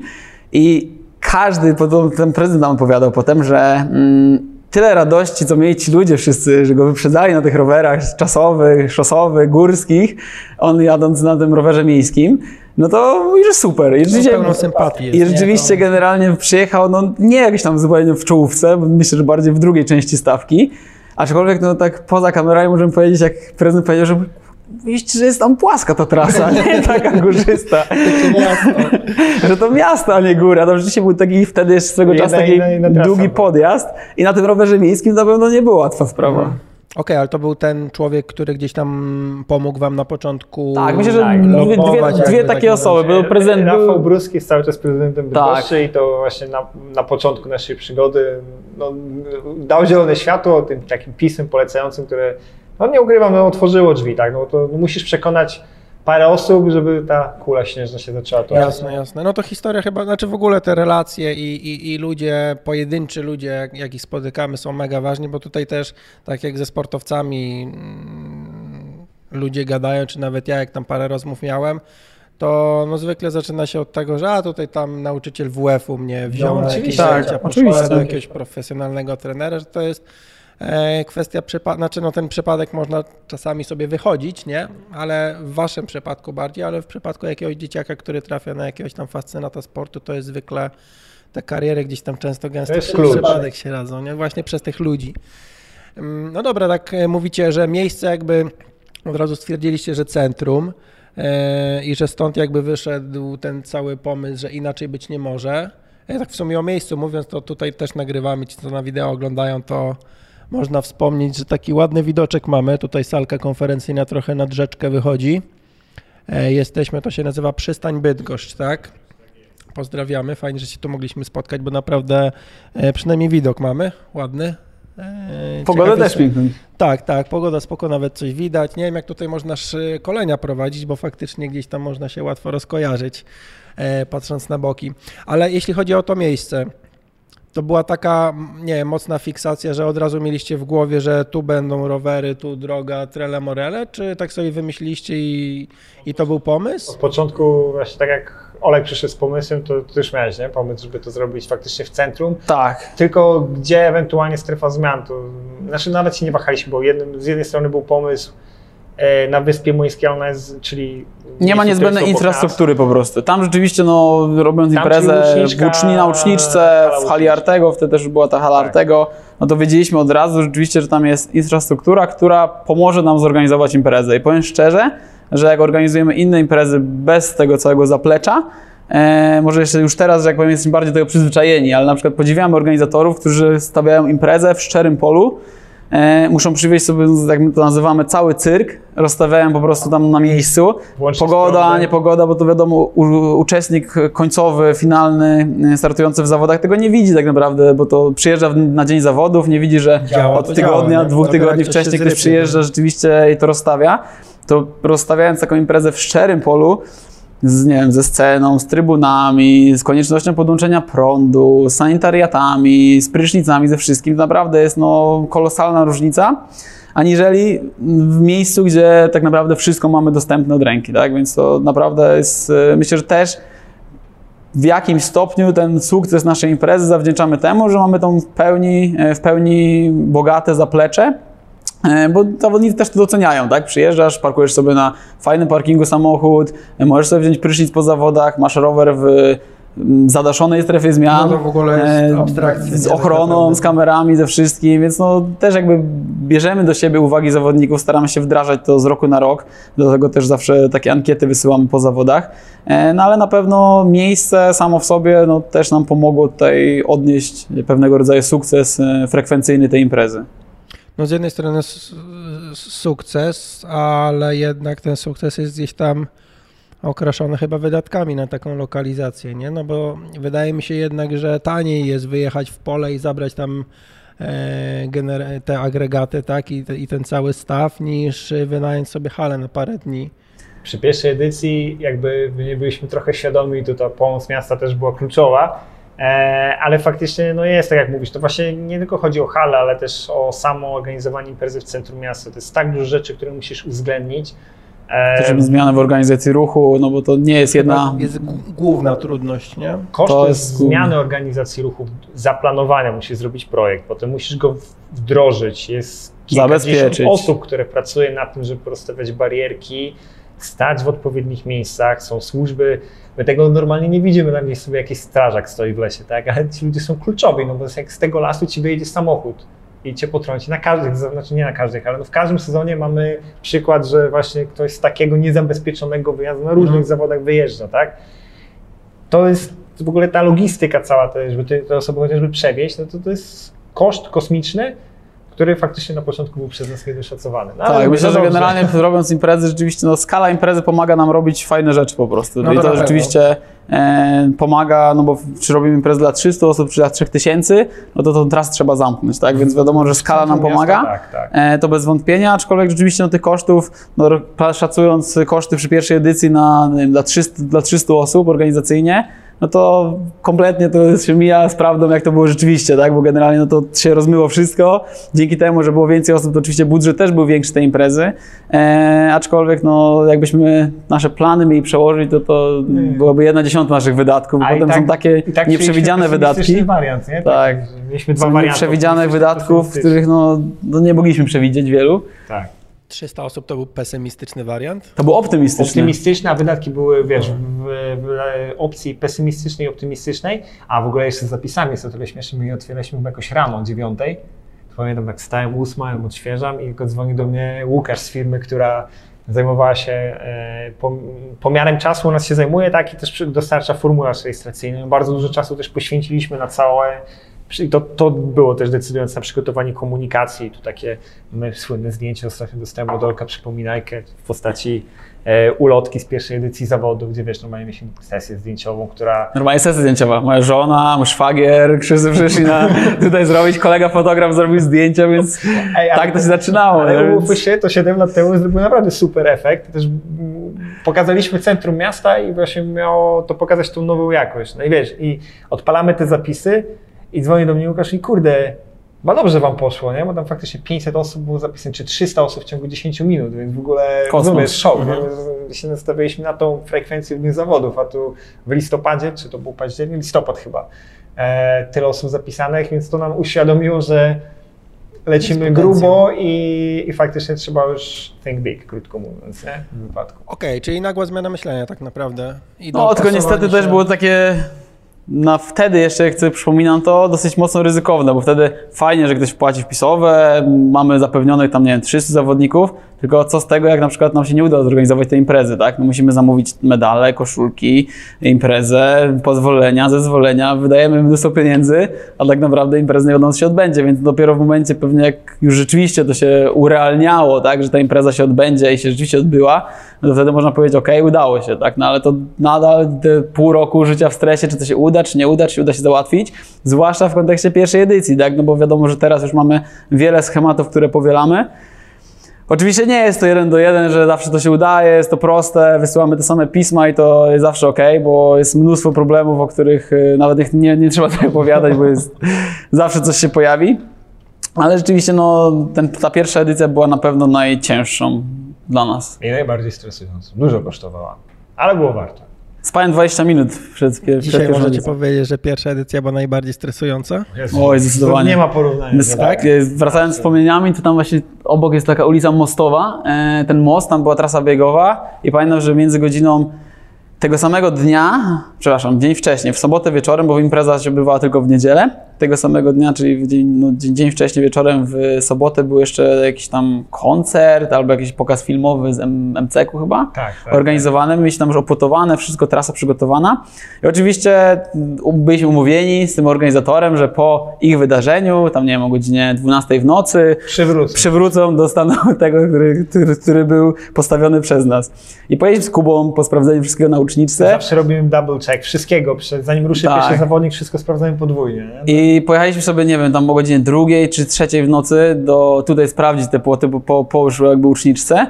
I każdy, ten prezydent nam opowiadał potem, że mm, tyle radości, co mieli ci ludzie wszyscy, że go wyprzedzali na tych rowerach czasowych, szosowych, górskich, on jadąc na tym rowerze miejskim, no to mówi, że super. I rzeczywiście, pełną sympatii jest, I nie? rzeczywiście To- generalnie przyjechał, no nie jakieś tam zupełnie w czołówce, bo myślę, że bardziej w drugiej części stawki, aczkolwiek no tak poza kamerami możemy powiedzieć, jak prezydent powiedział, że Widzicie, że jest tam płaska ta trasa, nie *laughs* taka górzysta. *laughs* że to miasto, a nie góra. To rzeczywiście był taki wtedy jeszcze swego czasu taki inna- inna trasa długi podjazd i na tym rowerze miejskim na pewno nie była łatwa sprawa. Okej, ale to był ten człowiek, który gdzieś tam pomógł wam na początku. Tak, myślę, że Tak, dwie, dwie, dwie takie osoby. Był prezydent Rafał był, Bruski jest cały czas prezydentem Tak. Bydgoszczy i to właśnie na, na początku naszej przygody no, dał zielone światło tym takim pismem polecającym, które, no nie ukrywam, no, otworzyło drzwi, tak, no to musisz przekonać parę osób, żeby ta kula śnieżna się zaczęła toczyć. Jasne, jasne. No to historia chyba, znaczy w ogóle te relacje i, i, i ludzie, pojedynczy ludzie, jak, jak ich spotykamy, są mega ważni, bo tutaj też, tak jak ze sportowcami mm, ludzie gadają, czy nawet ja, jak tam parę rozmów miałem, to no zwykle zaczyna się od tego, że a tutaj tam nauczyciel WF-u mnie wziął No, na jakieś Tak, zajęcia do jakiegoś profesjonalnego trenera, że to jest kwestia przypadku, znaczy no ten przypadek można czasami sobie wychodzić, nie? Ale w waszym przypadku bardziej, ale w przypadku jakiegoś dzieciaka, który trafia na jakiegoś tam fascynata sportu, to jest zwykle te kariery gdzieś tam często gęsto przypadek się radzą, nie? Właśnie przez tych ludzi. Mm, No dobra, tak e, mówicie, że miejsce jakby od razu stwierdziliście, że centrum e, i że stąd jakby wyszedł ten cały pomysł, że inaczej być nie może. Ja tak w sumie o miejscu mówiąc, to tutaj też nagrywamy, ci co na wideo oglądają, to można wspomnieć, że taki ładny widoczek mamy. Tutaj salka konferencyjna trochę nad rzeczkę wychodzi. E, Jesteśmy, to się nazywa Przystań Bydgoszcz, tak? Pozdrawiamy, fajnie, że się tu mogliśmy spotkać, bo naprawdę e, przynajmniej widok mamy ładny. E, pogoda ciekawy też piękna. tak, tak, pogoda spoko, nawet coś widać. Nie wiem, jak tutaj można szkolenia prowadzić, bo faktycznie gdzieś tam można się łatwo rozkojarzyć, patrząc na boki. Ale jeśli chodzi o to miejsce, to była taka, nie wiem, mocna fiksacja, że od razu mieliście w głowie, że tu będą rowery, tu droga, trele morele, czy tak sobie wymyśliliście i, i to był pomysł? Od początku właśnie tak jak Olek przyszedł z pomysłem, to ty już miałeś nie? pomysł, żeby to zrobić faktycznie w centrum, Tak. tylko gdzie ewentualnie strefa zmian, to znaczy nawet się nie wahaliśmy, bo jednym, z jednej strony był pomysł na Wyspie Młyńskiej, ona jest, czyli... Nie ma niezbędnej infrastruktury po prostu. Tam rzeczywiście, no, robiąc Tam imprezę czyli w łuczniczka, uczni, na uczniczce, hala w hali. Artego, wtedy też była ta hala Tak. Artego, no to wiedzieliśmy od razu rzeczywiście, że tam jest infrastruktura, która pomoże nam zorganizować imprezę. I powiem szczerze, że jak organizujemy inne imprezy bez tego całego zaplecza, E, może jeszcze już teraz, że jak powiem, jesteśmy bardziej do tego przyzwyczajeni, ale na przykład podziwiamy organizatorów, którzy stawiają imprezę w szczerym polu. E, muszą przywieźć sobie, jak my to nazywamy, cały cyrk. Rozstawiają po prostu tam na miejscu. Włącznie Pogoda, prądem. niepogoda, bo to wiadomo, u, uczestnik końcowy, finalny, e, startujący w zawodach tego nie widzi tak naprawdę, bo to przyjeżdża na dzień zawodów, nie widzi, że Działa, od tygodnia, działa, dwóch tygodni wcześniej ktoś przyjeżdża rzeczywiście i to rozstawia. To rozstawiając taką imprezę w szczerym polu, z, nie wiem, ze sceną, z trybunami, z koniecznością podłączenia prądu, z sanitariatami, z prysznicami, ze wszystkim. Naprawdę jest no, kolosalna różnica, aniżeli w miejscu, gdzie tak naprawdę wszystko mamy dostępne od ręki. Tak? Więc to naprawdę jest, e, myślę, że też w jakimś stopniu ten sukces naszej imprezy zawdzięczamy temu, że mamy tą w pełni, e, w pełni bogate zaplecze, Bo zawodnicy też to doceniają, tak? Przyjeżdżasz, parkujesz sobie na fajnym parkingu samochód, e, możesz sobie wziąć prysznic po zawodach, masz rower w mm, zadaszonej strefie zmian. No to w ogóle jest e, abstrakcja, Z? Tak ochroną, z kamerami, ze wszystkim, więc no też jakby bierzemy do siebie uwagi zawodników, staramy się wdrażać to z roku na rok, dlatego też zawsze takie ankiety wysyłamy po zawodach. E, No ale na pewno miejsce samo w sobie no, też nam pomogło tutaj odnieść pewnego rodzaju sukces e, frekwencyjny tej imprezy. No z jednej strony sukces, ale jednak ten sukces jest gdzieś tam okraszony chyba wydatkami na taką lokalizację, nie? No bo wydaje mi się jednak, że taniej jest wyjechać w pole i zabrać tam e, te agregaty, tak? I, te, I ten cały staw, niż wynająć sobie halę na parę dni. Przy pierwszej edycji jakby byliśmy trochę świadomi, to ta pomoc miasta też była kluczowa, ale faktycznie no jest tak jak mówisz, to właśnie nie tylko chodzi o halę, ale też o samo organizowanie imprezy w centrum miasta. To jest tak dużo rzeczy, które musisz uwzględnić. E, Też zmiany w organizacji ruchu, no bo to nie jest jedna. Jest główna trudność, nie? Koszty To jest zmiany organizacji ruchu, zaplanowania, musisz zrobić projekt, potem musisz go wdrożyć. Jest kilkadziesiąt osób, które pracuje nad tym, żeby rozstawiać barierki, stać w odpowiednich miejscach, są służby. My tego normalnie nie widzimy, tam gdzieś sobie jakiś strażak stoi w lesie, tak? ale ci ludzie są kluczowi, no bo jak z tego lasu ci wyjedzie samochód i cię potrąci. Na każdych, znaczy nie na każdych, ale no w każdym sezonie mamy przykład, że właśnie ktoś z takiego niezabezpieczonego wyjazdu na różnych Mhm. zawodach wyjeżdża, tak? to jest w ogóle ta logistyka cała, to, żeby te, te osoby chociażby przewieźć, no to to jest koszt kosmiczny, który faktycznie na początku był przez nas niedoszacowany. No, Tak, myślę, no że generalnie *laughs* robiąc imprezy, rzeczywiście no, skala imprezy pomaga nam robić fajne rzeczy po prostu. No I to pewno. rzeczywiście e, pomaga, no bo czy robimy imprezę dla 300 osób, czy dla 3000, no to tą trasę trzeba zamknąć, tak? Więc wiadomo, że skala nam pomaga. Tak, tak. E, To bez wątpienia, aczkolwiek rzeczywiście no, tych kosztów, no, szacując koszty przy pierwszej edycji na, wiem, dla, 300, dla 300 osób organizacyjnie, no to kompletnie to się mija z prawdą, jak to było rzeczywiście, tak? Bo generalnie no to się rozmyło wszystko. Dzięki temu, że było więcej osób, to oczywiście budżet też był większy tej imprezy. E, aczkolwiek, no, jakbyśmy nasze plany mieli przełożyć, to to byłaby jedna dziesiąta naszych wydatków. A Potem tak- są takie tak nieprzewidziane wydatki. wariant, nie? Tak. że Mieliśmy dwa Są warianty. nieprzewidzianych wydatków, których no, no nie mogliśmy przewidzieć wielu. Tak. 300 osób to był pesymistyczny wariant. To był optymistyczny. Optymistyczne, a wydatki były, wiesz, w, w opcji pesymistycznej i optymistycznej, a w ogóle jeszcze z zapisami jest to tyle śmieszne, my je otwieraliśmy jakoś rano o dziewiątej. Pamiętam, jak stałem ósma, ją odświeżam i tylko dzwoni do mnie Łukasz z firmy, która zajmowała się e, pom- pomiarem czasu, u nas się zajmuje, tak, i też dostarcza formularz rejestracyjny. Bardzo dużo czasu też poświęciliśmy na całe przy- to, to było też decydujące na przygotowanie komunikacji. Tu takie słynne zdjęcie, ostatnio dostałem od Olka przypominajkę w postaci e, ulotki z pierwszej edycji zawodu, gdzie wiesz, normalnie mieliśmy sesję zdjęciową, która Normalnie sesja zdjęciowa. Moja żona, mój szwagier, wszyscy przyszli na, *laughs* tutaj zrobić, kolega fotograf zrobił zdjęcia, więc Ej, tak to się zaczynało. Ale Więc... się, to 7 lat temu zrobił naprawdę super efekt. Też pokazaliśmy centrum miasta i właśnie miało to pokazać tą nową jakość. No i wiesz, i odpalamy te zapisy i dzwoni do mnie Łukasz i kurde, ma dobrze wam poszło, nie? Bo tam faktycznie 500 osób było zapisanych, czy 300 osób w ciągu 10 minut, więc w ogóle Kosmos. rozumiesz, szok. Mhm. nie? się nastawiliśmy na tą frekwencję dni zawodów, a tu w listopadzie, czy to był październik, listopad chyba, e, tyle osób zapisanych, więc to nam uświadomiło, że lecimy grubo i, i faktycznie trzeba już think big, krótko mówiąc, nie? W wypadku. Okej, czyli nagła zmiana myślenia tak naprawdę. I No, tylko niestety dopasowanie też się- było takie, na wtedy jeszcze, jak sobie przypominam to, dosyć mocno ryzykowne, bo wtedy fajnie, że ktoś płaci wpisowe, mamy zapewnionych tam, nie wiem, 300 zawodników, tylko co z tego, jak na przykład nam się nie uda zorganizować tej imprezy, tak? No musimy zamówić medale, koszulki, imprezę, pozwolenia, zezwolenia, wydajemy mnóstwo pieniędzy, a tak naprawdę impreza nie od nas się odbędzie, więc dopiero w momencie pewnie jak już rzeczywiście to się urealniało, tak, że ta impreza się odbędzie i się rzeczywiście odbyła, no to wtedy można powiedzieć, ok, udało się, tak, no ale to nadal te pół roku życia w stresie, czy to się uda, czy nie uda, czy uda się załatwić, zwłaszcza w kontekście pierwszej edycji, tak, no bo wiadomo, że teraz już mamy wiele schematów, które powielamy, Oczywiście nie jest to jeden do jeden, że zawsze to się udaje, jest to proste, wysyłamy te same pisma i to jest zawsze ok, bo jest mnóstwo problemów, o których y, nawet nie, nie trzeba tutaj opowiadać, bo jest, *laughs* zawsze coś się pojawi. Ale rzeczywiście no, ten, ta pierwsza edycja była na pewno najcięższą dla nas. I najbardziej stresującą. Dużo kosztowała, ale było warto. Spałem 20 minut przed, pier- przed Dzisiaj pierwszą możecie edycją. powiedzieć, że pierwsza edycja była najbardziej stresująca. Jezu, Oj, zdecydowanie. to Nie ma porównania. Z- tak? Wracając z wspomnieniami, to tam właśnie obok jest taka ulica Mostowa. E, Ten most, tam była trasa biegowa i pamiętam, że między godziną tego samego dnia, przepraszam, dzień wcześniej, w sobotę wieczorem, bo impreza się odbywała tylko w niedzielę, tego samego dnia, czyli dzień, no, dzień, dzień wcześniej wieczorem w sobotę był jeszcze jakiś tam koncert albo jakiś pokaz filmowy z M- MCK-u chyba Tak, tak. organizowane, mieliśmy tam już wszystko, trasa przygotowana. I oczywiście byliśmy umówieni z tym organizatorem, że po ich wydarzeniu, tam nie wiem, o godzinie 12 w nocy, Przywrócę. przywrócą do stanu *laughs* tego, który, który, który był postawiony przez nas. I pojedźmy z Kubą po sprawdzeniu wszystkiego na uczniczce. Zawsze robimy double check wszystkiego, zanim ruszy Tak. pierwszy zawodnik, wszystko sprawdzamy podwójnie. Nie? I pojechaliśmy sobie, nie wiem, tam o godzinie drugiej czy trzeciej w nocy do tutaj sprawdzić te płoty, bo po, po już jakby uczniczce.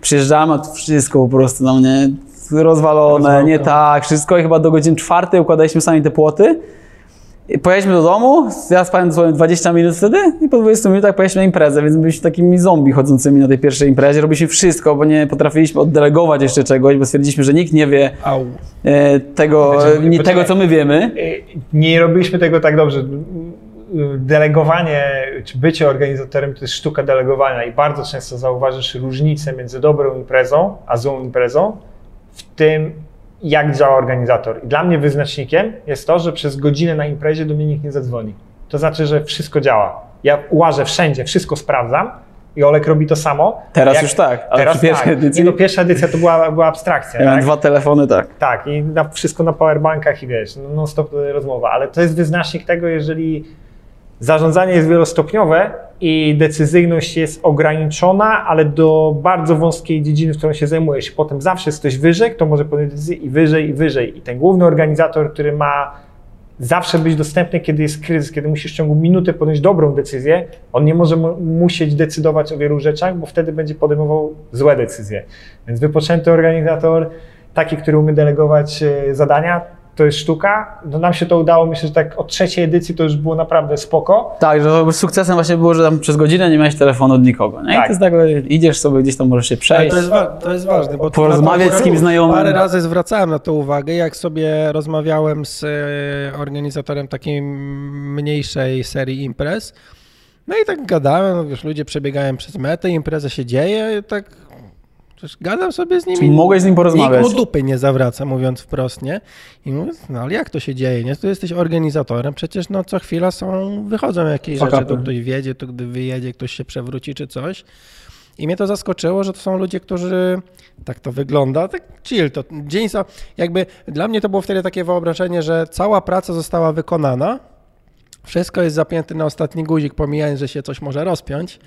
Przyjeżdżamy, a tu wszystko po prostu na mnie rozwalone, nie tak, wszystko i chyba do godziny czwartej układaliśmy sami te płoty. I pojechaliśmy do domu, ja spałem dosłownie 20 minut wtedy i po 20 minutach pojechaliśmy na imprezę, więc byliśmy takimi zombie chodzącymi na tej pierwszej imprezie. Robiliśmy wszystko, bo nie potrafiliśmy oddelegować jeszcze czegoś, bo stwierdziliśmy, że nikt nie wie Au. e, tego, nie, tego co my wiemy. Y, Nie robiliśmy tego tak dobrze. Delegowanie, czy bycie organizatorem to jest sztuka delegowania i bardzo często zauważysz różnicę między dobrą imprezą a złą imprezą w tym, jak działa organizator. I dla mnie wyznacznikiem jest to, że przez godzinę na imprezie do mnie nikt nie zadzwoni. To znaczy, że wszystko działa. Ja łażę wszędzie, wszystko sprawdzam i Olek robi to samo. Teraz Jak- już tak, ale teraz przy pierwszej tak. Nie, no, pierwsza edycja to była, była abstrakcja. Ja tak? dwa telefony, tak. Tak, i na, wszystko na powerbankach i wiesz, no, non stop rozmowa, ale to jest wyznacznik tego, jeżeli zarządzanie jest wielostopniowe i decyzyjność jest ograniczona, ale do bardzo wąskiej dziedziny, w którą się zajmujesz. Potem zawsze jest ktoś wyżej, kto może podjąć decyzję i wyżej, i wyżej. I ten główny organizator, który ma zawsze być dostępny, kiedy jest kryzys, kiedy musisz w ciągu minuty podjąć dobrą decyzję, on nie może mu- musieć decydować o wielu rzeczach, bo wtedy będzie podejmował złe decyzje. Więc wypoczęty organizator, taki, który umie delegować e, zadania, to jest sztuka. No nam się to udało, myślę, że tak od trzeciej edycji to już było naprawdę spoko. Tak, że sukcesem właśnie było, że tam przez godzinę nie miałeś telefonu od nikogo. Nie? I Tak. to jest tak, idziesz sobie gdzieś tam, możesz się Ale przejść. to jest, to jest ważne, bo Porozmawiać z kimś znajomym. Parę razy zwracałem na to uwagę, jak sobie rozmawiałem z e, organizatorem takiej mniejszej serii imprez. No i tak gadałem, wiesz, ludzie przebiegają przez metę, impreza się dzieje, i tak przecież gadam sobie z nimi. Czyli mogłeś z nim porozmawiać. Nikt mu dupy nie zawraca, mówiąc wprost, nie? I mówię, no ale jak to się dzieje, nie? Tu jesteś organizatorem, przecież no co chwila są, wychodzą jakieś Fuck rzeczy, upy. tu ktoś wiedzie, tu gdy wyjedzie, ktoś się przewróci czy coś. I mnie to zaskoczyło, że to są ludzie, którzy tak to wygląda, tak chill, to dzień za, jakby dla mnie to było wtedy takie wyobrażenie, że cała praca została wykonana, wszystko jest zapięte na ostatni guzik, pomijając, że się coś może rozpiąć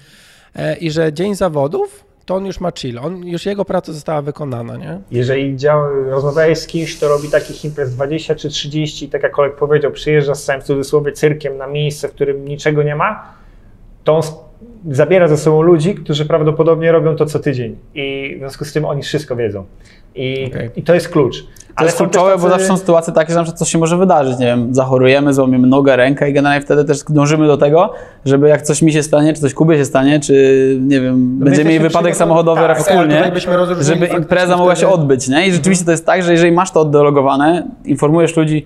e, i że dzień zawodów to on już ma chill, on, już jego praca została wykonana, nie? Jeżeli działa, rozmawiałeś z kimś, kto robi takich imprez 20 czy 30, tak jak Kolek powiedział, przyjeżdża z całym cudzysłowie cyrkiem na miejsce, w którym niczego nie ma, to on zabiera ze sobą ludzi, którzy prawdopodobnie robią to co tydzień i w związku z tym oni wszystko wiedzą. I, Okej. i to jest klucz. To jest są też kluczowe, bo zawsze są sytuacje takie, że na przykład coś się może wydarzyć, nie wiem, zachorujemy, złamiemy nogę, rękę i generalnie wtedy też dążymy do tego, żeby jak coś mi się stanie, czy coś Kubie się stanie, czy nie wiem, będziemy jesteśmy mieli wypadek samochodowy tak, tak, wspólnie, żeby impreza mogła się odbyć, nie? I rzeczywiście to jest tak, że jeżeli masz to oddelegowane, informujesz ludzi,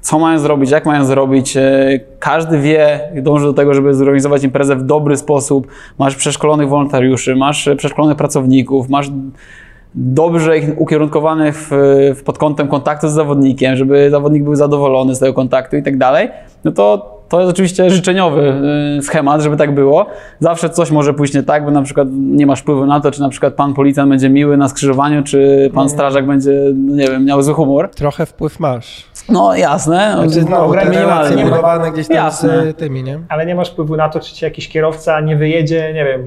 co mają zrobić, jak mają zrobić. E, każdy wie, dąży do tego, żeby zorganizować imprezę w dobry sposób. Masz przeszkolonych wolontariuszy, masz przeszkolonych pracowników, masz dobrze ich ukierunkowanych w, w pod kątem kontaktu z zawodnikiem, żeby zawodnik był zadowolony z tego kontaktu i tak dalej, no to to jest oczywiście życzeniowy y, schemat, żeby tak było. Zawsze coś może pójść nie tak, bo na przykład nie masz wpływu na to, czy na przykład pan policjant będzie miły na skrzyżowaniu, czy pan strażak będzie, no nie wiem, miał zły humor. Trochę wpływ masz. No jasne, Znaczy, no, relacje minimalnie. budowane gdzieś tam Jasne. z tymi, nie? Ale nie masz wpływu na to, czy ci jakiś kierowca nie wyjedzie, nie wiem.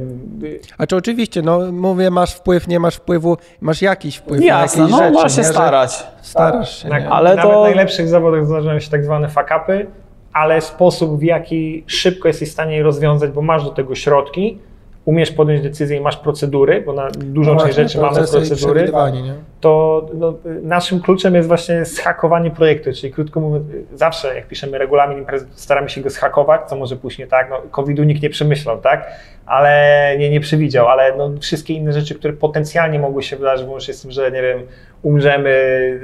A czy oczywiście, no mówię, masz wpływ, nie masz wpływu, masz jakiś wpływ Jasne, na jakieś no rzeczy, masz się nie? Starać. Starasz się, Na? Ale nawet to- w najlepszych zawodach zdarzają się tak zwane fakapy, ale sposób, w jaki szybko jesteś w stanie je rozwiązać, bo masz do tego środki, umiesz podjąć decyzję i masz procedury, bo na dużą No część rzeczy mamy procedury, to no, naszym kluczem jest właśnie zhakowanie projektu, czyli krótko mówiąc, zawsze jak piszemy regulamin imprezy, staramy się go zhakować, co może pójść nie tak, no COVID-u nikt nie przemyślał, tak, ale nie, nie przewidział, ale no, wszystkie inne rzeczy, które potencjalnie mogły się wydarzyć, łącznie z tym, że nie wiem, umrzemy,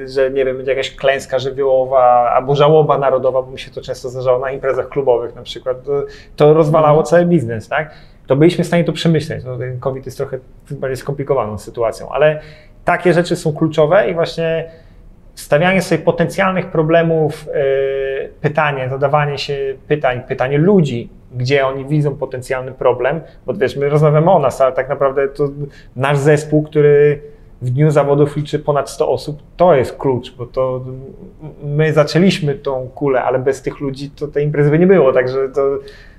że nie wiem, będzie jakaś klęska żywiołowa albo żałoba narodowa, bo mi się to często zdarzało na imprezach klubowych na przykład, to, to rozwalało cały biznes, tak, to byliśmy w stanie to przemyśleć. No, ten COVID jest trochę bardziej skomplikowaną sytuacją, ale takie rzeczy są kluczowe i właśnie stawianie sobie potencjalnych problemów, yy, pytanie, zadawanie się pytań, pytanie ludzi, gdzie oni widzą potencjalny problem, bo wiesz, my rozmawiamy o nas, ale tak naprawdę to nasz zespół, który w dniu zawodów liczy ponad 100 osób, to jest klucz, bo to my zaczęliśmy tą kulę, ale bez tych ludzi to tej imprezy by nie było, także to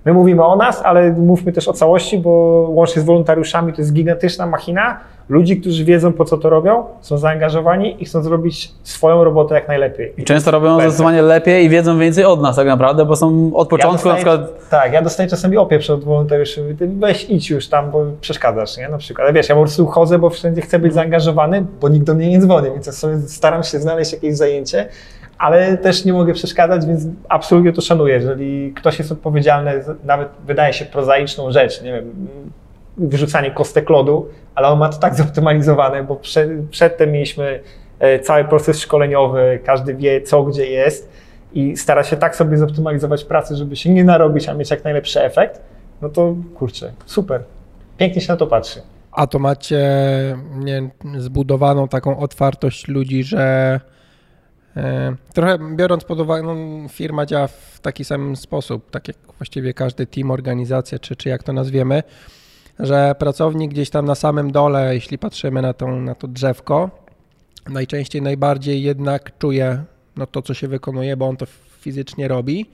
my mówimy o nas, ale mówmy też o całości, bo łącznie z wolontariuszami to jest gigantyczna machina ludzi, którzy wiedzą po co to robią, są zaangażowani i chcą zrobić swoją robotę jak najlepiej. I często robią zdecydowanie lepiej i wiedzą więcej od nas tak naprawdę, bo są od początku ja na dostaję, przykład... Tak, ja dostaję czasami opieprz od wolontariuszy. Weź idź już tam, bo przeszkadzasz, nie? Na przykład. Ale wiesz, ja po prostu chodzę, bo wszędzie chcę być zaangażowany, bo nikt do mnie nie dzwoni, więc ja sobie staram się znaleźć jakieś zajęcie, ale też nie mogę przeszkadzać, więc absolutnie to szanuję. Jeżeli ktoś jest odpowiedzialny, nawet wydaje się prozaiczną rzecz, nie wiem, wyrzucanie kostek lodu, ale on ma to tak *laughs* zoptymalizowane, bo prze, przedtem mieliśmy e, cały proces szkoleniowy, każdy wie co, gdzie jest i stara się tak sobie zoptymalizować pracę, żeby się nie narobić, a mieć jak najlepszy efekt, no to kurczę, super. Pięknie się na to patrzy. A to macie nie, zbudowaną taką otwartość ludzi, że trochę biorąc pod uwagę, no, firma działa w taki sam sposób, tak jak właściwie każdy team, organizacja, czy, czy jak to nazwiemy, że pracownik gdzieś tam na samym dole, jeśli patrzymy na, tą, na to drzewko, najczęściej najbardziej jednak czuje no, to, co się wykonuje, bo on to fizycznie robi.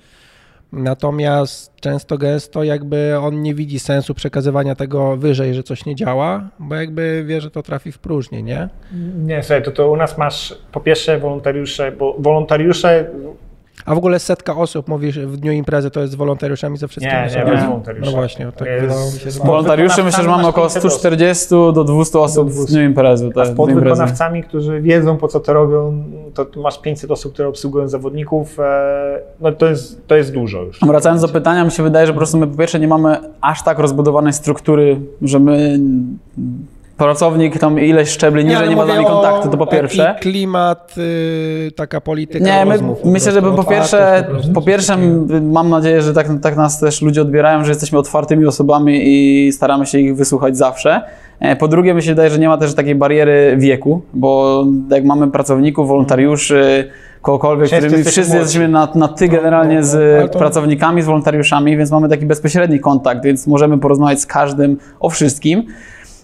Natomiast często gęsto jakby on nie widzi sensu przekazywania tego wyżej, że coś nie działa, bo jakby wie, że to trafi w próżnię, nie? Nie, słuchaj, to, to u nas masz po pierwsze wolontariusze, bo wolontariusze A w ogóle setka osób, mówisz, w dniu imprezy to jest z wolontariuszami ze wszystkimi Nie, nie, osobami? bez wolontariuszy. No właśnie, tak Jest- wydawało mi się, że... z Wolontariuszy myślę, że mamy około masz 500 osób. 140 do 200 osób Do w 200. dniu imprezy. A te- z podwykonawcami, którzy wiedzą po co to robią, to masz 500 osób, które obsługują zawodników, e, no to jest, to jest dużo już. Wracając do pytania, mi się wydaje, że po prostu my po pierwsze nie mamy aż tak rozbudowanej struktury, że my pracownik tam ileś szczebli niżej ale nie ma z nami kontaktu, to po pierwsze. taki klimat, y, taka polityka Nie, my, rozmów. myślę, że po pierwsze, po pierwsze mam nadzieję, że tak, tak nas też ludzie odbierają, że jesteśmy otwartymi osobami i staramy się ich wysłuchać zawsze. E, Po drugie, mi się wydaje, że nie ma też takiej bariery wieku, bo jak mamy pracowników, wolontariuszy, kogokolwiek, Wszyscy którymi jesteśmy wszyscy jesteśmy na, na ty generalnie Ale z to- pracownikami, z wolontariuszami, więc mamy taki bezpośredni kontakt, więc możemy porozmawiać z każdym o wszystkim.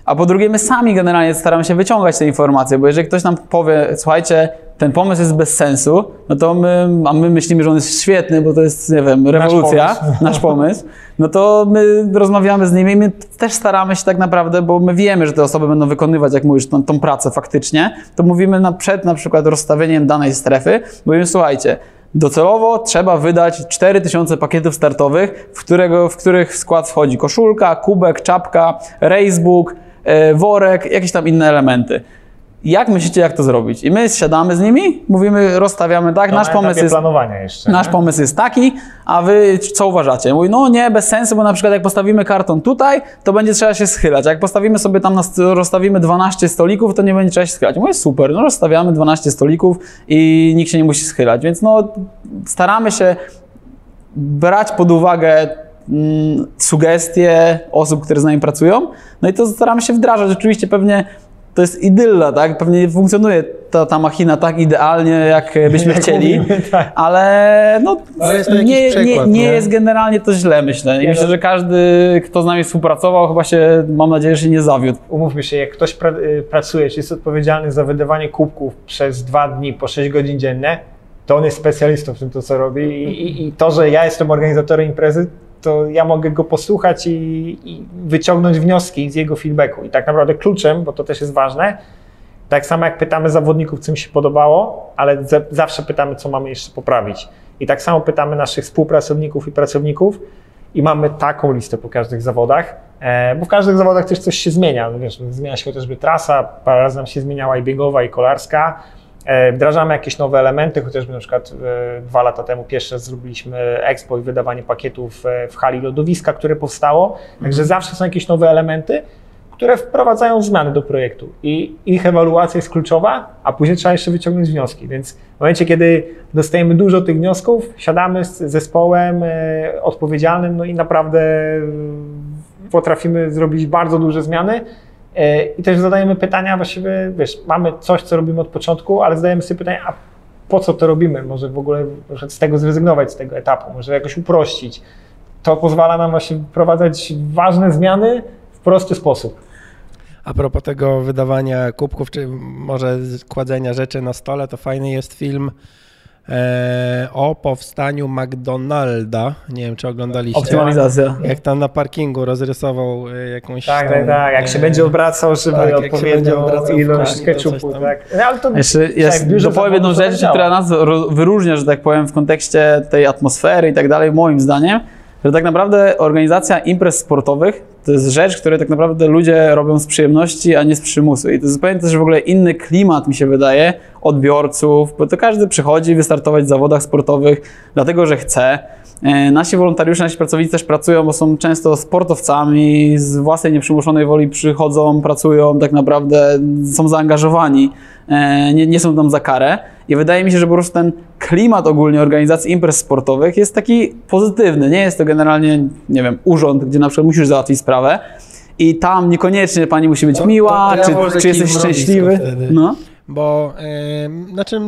A po drugie, my sami generalnie staramy się wyciągać te informacje, bo jeżeli ktoś nam powie, słuchajcie, ten pomysł jest bez sensu, no to my, a my myślimy, że on jest świetny, bo to jest, nie wiem, rewolucja, pomysł. nasz pomysł, no to my rozmawiamy z nimi i my też staramy się tak naprawdę, bo my wiemy, że te osoby będą wykonywać, jak mówisz, tą, tą pracę faktycznie, to mówimy na, przed na przykład rozstawieniem danej strefy, mówimy, słuchajcie, Docelowo trzeba wydać 4000 pakietów startowych, w, którego, w których w skład wchodzi koszulka, kubek, czapka, racebook, worek, jakieś tam inne elementy. Jak myślicie, jak to zrobić? I my siadamy z nimi, mówimy, rozstawiamy tak, To nasz na pomysł jest jeszcze. Nasz nie? pomysł jest taki, a wy co uważacie? Mówi, no nie, bez sensu, bo na przykład jak postawimy karton tutaj, to będzie trzeba się schylać. Jak postawimy sobie tam, rozstawimy 12 stolików, to nie będzie trzeba się schylać. Mówię, super, no rozstawiamy 12 stolików i nikt się nie musi schylać. Więc no, staramy się brać pod uwagę mm, sugestie osób, które z nami pracują, no i to staramy się wdrażać. Oczywiście pewnie to jest idylla, tak? Pewnie nie funkcjonuje ta, ta machina tak idealnie, jak byśmy *laughs* Jak chcieli, mówimy, tak. ale no, Ale jest nie, nie, przykład, nie nie? jest generalnie to źle, myślę. I myślę, no. że każdy, kto z nami współpracował, chyba się, mam nadzieję, że się nie zawiódł. Umówmy się, jak ktoś pra, y, pracuje, czy jest odpowiedzialny za wydawanie kubków przez dwa dni po 6 godzin dziennie, to on jest specjalistą w tym, to co robi i, i, i to, że ja jestem organizatorem imprezy, to ja mogę go posłuchać i, i wyciągnąć wnioski z jego feedbacku. I tak naprawdę kluczem, bo to też jest ważne, tak samo jak pytamy zawodników, co im się podobało, ale za, zawsze pytamy, co mamy jeszcze poprawić. I tak samo pytamy naszych współpracowników i pracowników i mamy taką listę po każdych zawodach, e, bo w każdych zawodach też coś się zmienia. No Wiesz, zmienia się chociażby trasa, parę razy nam się zmieniała i biegowa, i kolarska. E, Wdrażamy jakieś nowe elementy, chociażby na przykład e, dwa lata temu pierwszy raz zrobiliśmy expo i wydawanie pakietów e, w hali lodowiska, które powstało. Także zawsze są jakieś nowe elementy, które wprowadzają zmiany do projektu i ich ewaluacja jest kluczowa, a później trzeba jeszcze wyciągnąć wnioski. Więc w momencie, kiedy dostajemy dużo tych wniosków, siadamy z zespołem odpowiedzialnym, no i naprawdę potrafimy zrobić bardzo duże zmiany. E, I też zadajemy pytania, właściwie, wiesz, mamy coś, co robimy od początku, ale zadajemy sobie pytanie, a po co to robimy? Może w ogóle z tego zrezygnować, z tego etapu, może jakoś uprościć. To pozwala nam właśnie wprowadzać ważne zmiany w prosty sposób. A propos tego wydawania kubków, czy może kładzenia rzeczy na stole, to fajny jest film o powstaniu McDonalda. Nie wiem, czy oglądaliście. Optymalizacja. Jak tam na parkingu rozrysował e, jakąś. Tak, tą, tak, tak. Jak się e, będzie obracał, żeby tak, jak się będzie odpowiednią ilość tam. tak. No, ale to Jeszcze tak, jest, dużo dopowiem jedną rzecz, która nas wyróżnia, że tak powiem, w kontekście tej atmosfery i tak dalej, moim zdaniem, że tak naprawdę organizacja imprez sportowych to jest rzecz, której tak naprawdę ludzie robią z przyjemności, a nie z przymusu. I to jest zupełnie też w ogóle inny klimat, mi się wydaje, odbiorców, bo to każdy przychodzi wystartować w zawodach sportowych, dlatego że chce. E, Nasi wolontariusze, nasi pracownicy też pracują, bo są często sportowcami, z własnej nieprzymuszonej woli przychodzą, pracują, tak naprawdę są zaangażowani, e, nie, nie są tam za karę. I wydaje mi się, że po prostu ten klimat ogólnie organizacji imprez sportowych jest taki pozytywny. Nie jest to generalnie, nie wiem, urząd, gdzie na przykład musisz załatwić sprawę i tam niekoniecznie pani musi być To- miła, to- ja czy, czy jesteś szczęśliwy. No. Bo y, znaczy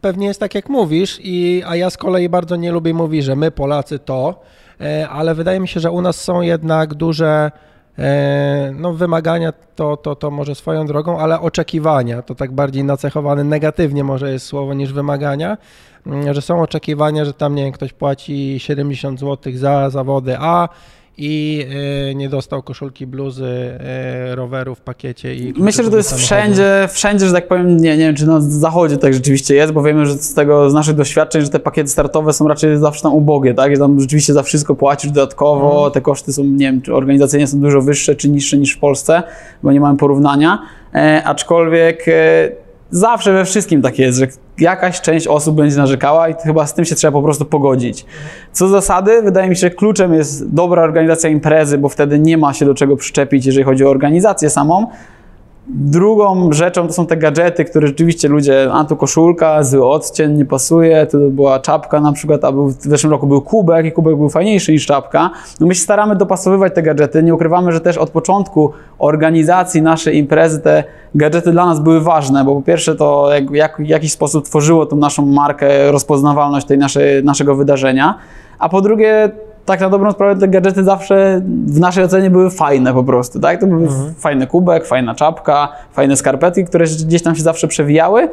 pewnie jest tak jak mówisz, i, a ja z kolei bardzo nie lubię mówić, że my Polacy to, y, ale wydaje mi się, że u nas są jednak duże y, no, wymagania, to, to, to może swoją drogą, ale oczekiwania, to tak bardziej nacechowane negatywnie może jest słowo niż wymagania, y, że są oczekiwania, że tam nie wiem, ktoś płaci 70 zł za zawody A i y, nie dostał koszulki, bluzy, y, roweru w pakiecie. I Myślę, że to jest wszędzie, wszędzie, że tak powiem, nie, nie wiem, czy na zachodzie tak rzeczywiście jest, bo wiemy, że z tego, z naszych doświadczeń, że te pakiety startowe są raczej zawsze tam ubogie, tak? Że tam rzeczywiście za wszystko płacisz dodatkowo, te koszty są, nie wiem, czy organizacyjnie są dużo wyższe, czy niższe niż w Polsce, bo nie mamy porównania, e, aczkolwiek e, zawsze we wszystkim tak jest, że jakaś część osób będzie narzekała i chyba z tym się trzeba po prostu pogodzić. Co zasady, wydaje mi się, że kluczem jest dobra organizacja imprezy, bo wtedy nie ma się do czego przyczepić, jeżeli chodzi o organizację samą. Drugą rzeczą to są te gadżety, które rzeczywiście ludzie, a tu koszulka, zły odcień, nie pasuje, tu była czapka na przykład, a był, w zeszłym roku był kubek i kubek był fajniejszy niż czapka. No my się staramy dopasowywać te gadżety, nie ukrywamy, że też od początku organizacji naszej imprezy te gadżety dla nas były ważne, bo po pierwsze to jak, jak, w jakiś sposób tworzyło tą naszą markę, rozpoznawalność tej naszej, naszego wydarzenia, a po drugie tak na dobrą sprawę te gadżety zawsze w naszej ocenie były fajne po prostu, tak? To był Mhm. fajny kubek, fajna czapka, fajne skarpetki, które gdzieś tam się zawsze przewijały.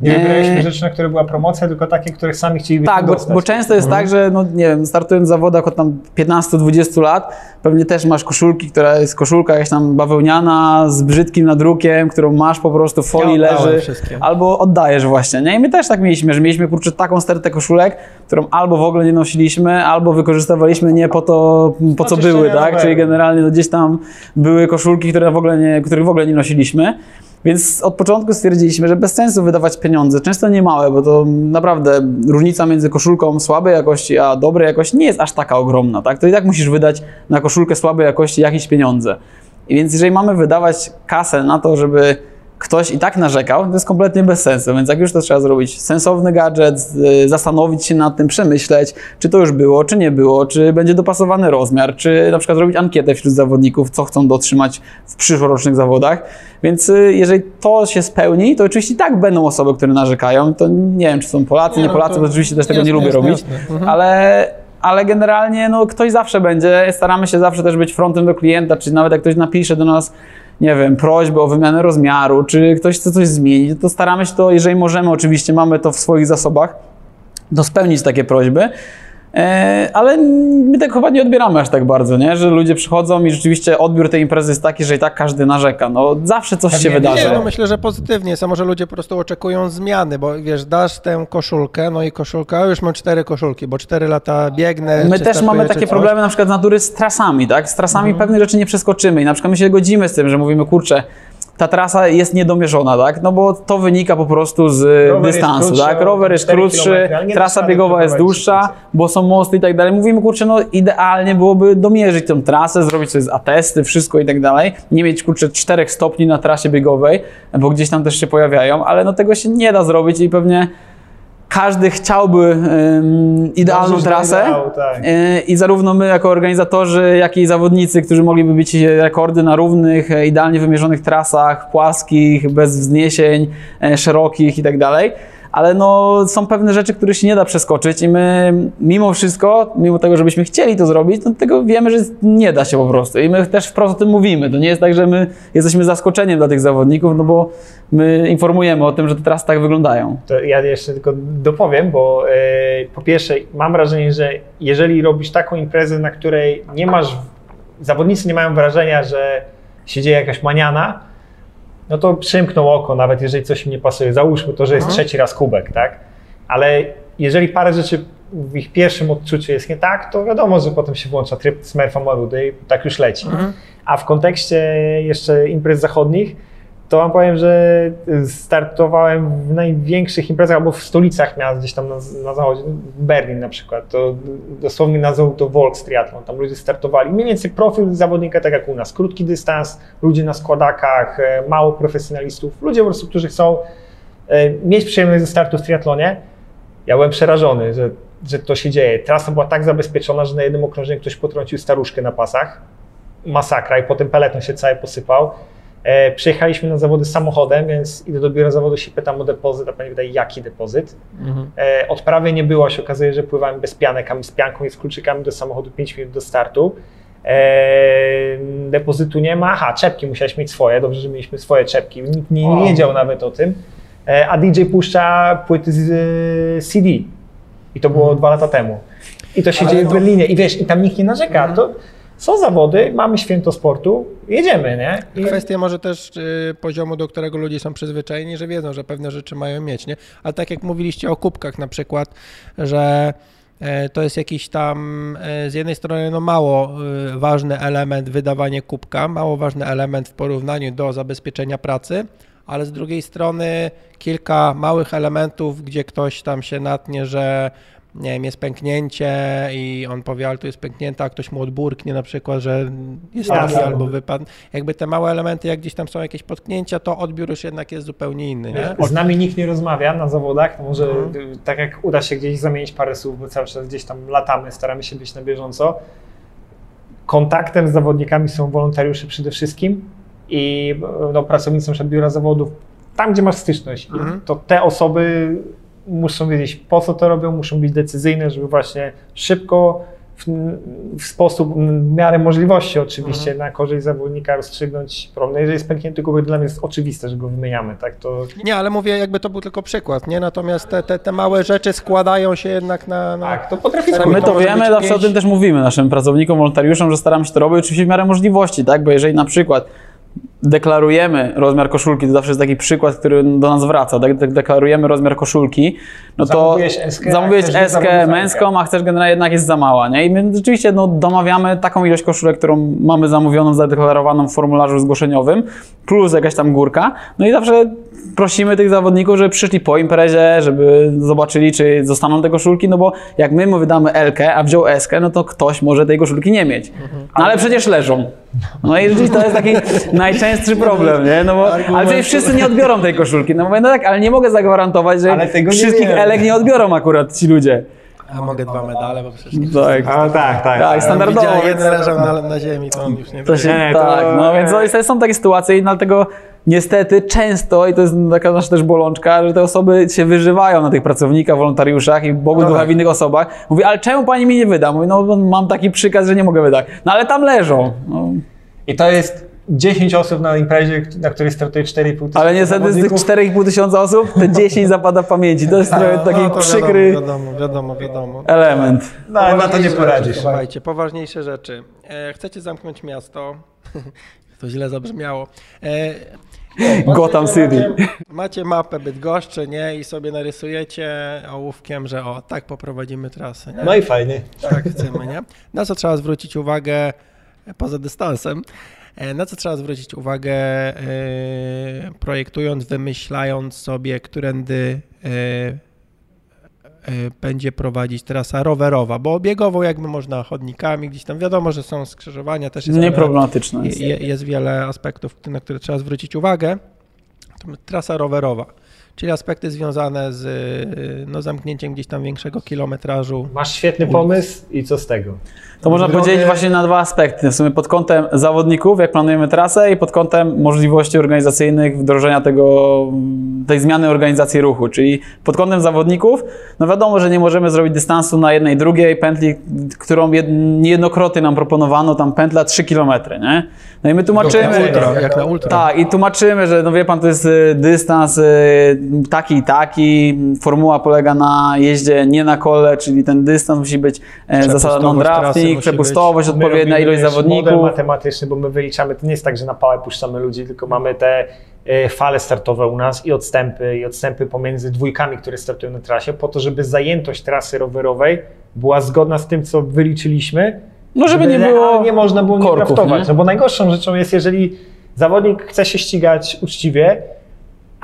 Nie wybieraliśmy Eee, rzeczy, na które była promocja, tylko takie, których sami chcielibyśmy tak, bo, dostać. bo często jest tak, że no nie wiem, startując w zawodach od tam 15-20 lat, pewnie też masz koszulki, która jest koszulka jakaś tam bawełniana z brzydkim nadrukiem, którą masz po prostu w folii Ja leży, wszystkie. albo oddajesz właśnie, nie? I my też tak mieliśmy, że mieliśmy kurczę taką stertę koszulek, którą albo w ogóle nie nosiliśmy, albo wykorzystywaliśmy nie po to, po co czyszczenia były, tak? Czyli generalnie no, gdzieś tam były koszulki, które w ogóle nie, których w ogóle nie nosiliśmy. Więc od początku stwierdziliśmy, że bez sensu wydawać pieniądze, często nie małe, bo to naprawdę różnica między koszulką słabej jakości a dobrej jakości nie jest aż taka ogromna, tak? To i tak musisz wydać na koszulkę słabej jakości jakieś pieniądze. I więc jeżeli mamy wydawać kasę na to, żeby ktoś i tak narzekał, to jest kompletnie bez sensu. Więc jak już to trzeba zrobić sensowny gadżet, y, zastanowić się nad tym, przemyśleć, czy to już było, czy nie było, czy będzie dopasowany rozmiar, czy na przykład zrobić ankietę wśród zawodników, co chcą dotrzymać w przyszłorocznych zawodach. Więc y, jeżeli to się spełni, to oczywiście tak będą osoby, które narzekają. To nie wiem, czy są Polacy, nie, no Polacy, bo oczywiście też tego jasne, nie lubię jasne, robić, jasne. Mhm. ale ale generalnie no, ktoś zawsze będzie, staramy się zawsze też być frontem do klienta, czy nawet jak ktoś napisze do nas, nie wiem, prośbę o wymianę rozmiaru, czy ktoś chce coś zmienić, to staramy się to, jeżeli możemy, oczywiście mamy to w swoich zasobach, to spełnić takie prośby. E, ale my tak chyba nie odbieramy aż tak bardzo, nie? że ludzie przychodzą i rzeczywiście odbiór tej imprezy jest taki, że i tak każdy narzeka. No, zawsze coś się wydarzy. Nie, no myślę, że pozytywnie jest, a może ludzie po prostu oczekują zmiany, bo wiesz, dasz tę koszulkę, no i koszulka, już mam cztery koszulki, bo cztery lata biegnę. My też mamy takie problemy na przykład natury z trasami, tak? Z trasami mhm. pewnych rzeczy nie przeskoczymy i na przykład my się godzimy z tym, że mówimy, kurczę, ta trasa jest niedomierzona, tak? No bo to wynika po prostu z Rower dystansu, tak? Rower jest krótszy, trasa biegowa jest dłuższa, bo są mosty i tak dalej. Mówimy, kurczę, no idealnie byłoby domierzyć tę trasę, zrobić sobie atesty, wszystko i tak dalej. Nie mieć, kurczę, czterech stopni na trasie biegowej, bo gdzieś tam też się pojawiają, ale no tego się nie da zrobić i pewnie każdy chciałby idealną trasę tak. E, i zarówno my jako organizatorzy, jak i zawodnicy, którzy mogliby być rekordy na równych, e, idealnie wymierzonych trasach, płaskich, bez wzniesień, e, szerokich i tak dalej ale no, są pewne rzeczy, które się nie da przeskoczyć i my mimo wszystko, mimo tego, żebyśmy chcieli to zrobić, to tego wiemy, że nie da się po prostu i my też wprost o tym mówimy. To nie jest tak, że my jesteśmy zaskoczeniem dla tych zawodników, no bo my informujemy o tym, że te trasy tak wyglądają. To ja jeszcze tylko dopowiem, bo yy, po pierwsze mam wrażenie, że jeżeli robisz taką imprezę, na której nie masz, zawodnicy nie mają wrażenia, że się dzieje jakaś maniana, no to przymknął oko, nawet jeżeli coś im nie pasuje. Załóżmy to, że jest mhm. trzeci raz kubek, tak? Ale jeżeli parę rzeczy w ich pierwszym odczuciu jest nie tak, to wiadomo, że potem się włącza tryb Smurfa Marudy i tak już leci. Mhm. A w kontekście jeszcze imprez zachodnich, to wam powiem, że startowałem w największych imprezach albo w stolicach miast gdzieś tam na, na zachodzie, Berlin na przykład, to dosłownie nazwał to Volks Triathlon, tam ludzie startowali, mniej więcej profil zawodnika tak jak u nas, krótki dystans, ludzie na składakach, e, mało profesjonalistów, ludzie po prostu, którzy chcą e, mieć przyjemność ze startu w triatlonie. Ja byłem przerażony, że, że to się dzieje. Trasa była tak zabezpieczona, że na jednym okrążeniu ktoś potrącił staruszkę na pasach, masakra i potem peleton się cały posypał. E, przyjechaliśmy na zawody samochodem, więc idę do biura zawodu, się pytam o depozyt, a pani wydaje, jaki depozyt. Mhm. E, odprawy nie było, się okazuje, że pływałem bez pianek, a z pianką i z kluczykami do samochodu 5 minut do startu. E, depozytu nie ma, aha, czepki musiałeś mieć swoje, dobrze, że mieliśmy swoje czepki, nikt nie, nie wiedział nawet o tym. E, a DJ puszcza płyty z CD i to było mhm. dwa lata temu. I to się Ale dzieje to... w Berlinie i wiesz, i tam nikt nie narzeka. Mhm. To, są zawody, mamy święto sportu, jedziemy, nie? I... Kwestia może też y, poziomu, do którego ludzie są przyzwyczajeni, że wiedzą, że pewne rzeczy mają mieć, nie? Ale tak jak mówiliście o kubkach na przykład, że e, to jest jakiś tam e, z jednej strony no mało y, ważny element wydawanie kubka, mało ważny element w porównaniu do zabezpieczenia pracy, ale z drugiej strony kilka małych elementów, gdzie ktoś tam się natnie, że nie wiem, jest pęknięcie i on powie, ale tu jest pęknięte, a ktoś mu odburknie na przykład, że jest taki albo wypadł. Jakby te małe elementy, jak gdzieś tam są jakieś potknięcia, to odbiór już jednak jest zupełnie inny. Nie? Z nami nikt nie rozmawia na zawodach, może mhm. tak jak uda się gdzieś zamienić parę słów, bo cały czas gdzieś tam latamy, staramy się być na bieżąco. Kontaktem z zawodnikami są wolontariusze przede wszystkim i no, pracownicy biura zawodów, tam gdzie masz styczność. Mhm. To te osoby muszą wiedzieć po co to robią, muszą być decyzyjne, żeby właśnie szybko, w, w sposób, w miarę możliwości oczywiście, mhm. na korzyść zawodnika rozstrzygnąć problem. Jeżeli jest pęknięty kubek, dla mnie jest oczywiste, że go wymieniamy. Tak? To... Nie, ale mówię, jakby to był tylko przykład, nie? Natomiast te, te, te małe rzeczy składają się jednak na... na... Tak, to potrafi My to, to wiemy, zawsze pięć... o tym też mówimy naszym pracownikom, wolontariuszom, że staramy się to robić oczywiście w miarę możliwości, tak? Bo jeżeli na przykład deklarujemy rozmiar koszulki, to zawsze jest taki przykład, który do nas wraca, tak? De- deklarujemy rozmiar koszulki, no to Zamówiłeś eskę, męską, a chcesz generalnie jednak jest za mała, nie? I my rzeczywiście no, domawiamy taką ilość koszulek, którą mamy zamówioną, zadeklarowaną w formularzu zgłoszeniowym, plus jakaś tam górka, no i zawsze prosimy tych zawodników, żeby przyszli po imprezie, żeby zobaczyli, czy zostaną te koszulki, no bo jak my mu wydamy L-kę, a wziął S-kę, no to ktoś może tej koszulki nie mieć. No ale przecież leżą. No i rzeczywiście to jest taki najczęstszy problem, nie? No bo, ale przecież wszyscy nie odbiorą tej koszulki. No mówię, no tak, ale nie mogę zagwarantować, że wszystkich wiem. Elek nie odbiorą akurat ci ludzie. A mogę dwa medale, bo przecież nie Tak, A tak, tak. tak, standardowo. Widziałem, jeden leżał na, na ziemi, to on już nie To się, Nie, to- tak, no więc to jest- są takie sytuacje i dlatego niestety często, i to jest taka nasza też bolączka, że te osoby się wyżywają na tych pracownikach, wolontariuszach i Bogu No ducha tak. w innych osobach. Mówi, ale czemu pani mi nie wyda? Mówi, no mam taki przykaz, że nie mogę wydać. No ale tam leżą. No, I to jest 10 osób na imprezie, na której startuje 4,5 tysiąca ale niestety z tych zawodników. 4,5 tysiąca osób, te *laughs* 10 zapada w pamięci. To jest trochę taki no, to przykry Wiadomo, wiadomo, wiadomo. element. No, ale na to nie poradzisz. Słuchajcie, poważniejsze rzeczy. E, chcecie zamknąć miasto. *laughs* to źle zabrzmiało. E, Gotham City. macie mapę Bydgoszczy, nie? I sobie narysujecie ołówkiem, że o, tak poprowadzimy trasę, nie? No i fajnie. Tak chcemy, nie? Na co trzeba zwrócić uwagę poza dystansem? e, Na co trzeba zwrócić uwagę, e, projektując, wymyślając sobie, którędy e, będzie prowadzić trasa rowerowa, bo biegową jakby można chodnikami, gdzieś tam wiadomo, że są skrzyżowania, też jest Nieproblematyczne jest. je- jest wiele aspektów, na które trzeba zwrócić uwagę. Trasa rowerowa, czyli aspekty związane z no, zamknięciem gdzieś tam większego kilometrażu. Masz świetny pomysł i co z tego? To można Drogę- podzielić właśnie na dwa aspekty. W sumie pod kątem zawodników, jak planujemy trasę, i pod kątem możliwości organizacyjnych wdrożenia tego, tej zmiany organizacji ruchu. Czyli pod kątem zawodników, no wiadomo, że nie możemy zrobić dystansu na jednej drugiej pętli, którą jed, niejednokrotnie nam proponowano, tam pętla 3 km, nie? No i my tłumaczymy... Jak na ultra, jak na ultra. Tak, i tłumaczymy, że no wie pan, to jest y, dystans y, taki i taki. Formuła polega na jeździe nie na kole, czyli ten dystans musi być e, zasada non-drafting, przepustowość, odpowiednia ilość jeszcze Model zawodników. matematyczny, bo my wyliczamy, to nie jest tak, że na pałę puszczamy ludzi, tylko mamy te e, fale startowe u nas i odstępy, i odstępy pomiędzy dwójkami, które startują na trasie, po to, żeby zajętość trasy rowerowej była zgodna z tym, co wyliczyliśmy. No żeby nie było realnie można było nie korków, draftować. nie? No bo najgorszą rzeczą jest, jeżeli zawodnik chce się ścigać uczciwie,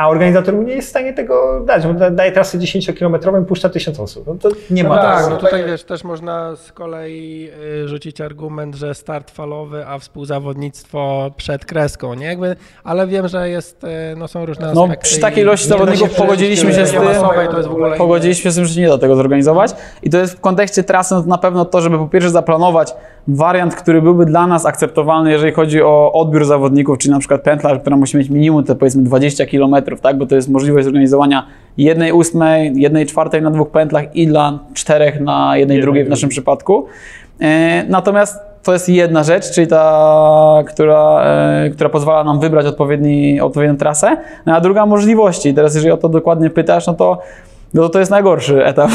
a organizator mu nie jest w stanie tego dać, bo da- daje trasy 10-kilometrową, puszcza 1000 osób. No to nie No ma tak, sensu. no tutaj wiesz, też można z kolei y, rzucić argument, że start falowy, a współzawodnictwo przed kreską, nie? Jakby, ale wiem, że jest, y, no są różne No, aspekty. przy takiej ilości zawodników pogodziliśmy się z tym, masowej, to jest w ogóle pogodziliśmy się z tym, że nie da tego zorganizować. I to jest w kontekście trasy no to na pewno to, żeby po pierwsze zaplanować wariant, który byłby dla nas akceptowalny, jeżeli chodzi o odbiór zawodników, czyli na przykład pętla, która musi mieć minimum te powiedzmy 20 km, tak? bo to jest możliwość zorganizowania jednej ósmej, jednej czwartej na dwóch pętlach i dla czterech na jednej drugiej w naszym przypadku. E, Natomiast to jest jedna rzecz, czyli ta, która, e, która pozwala nam wybrać odpowiedni, odpowiednią trasę, no a druga możliwości. I teraz jeżeli o to dokładnie pytasz, no to, no to, to jest najgorszy etap,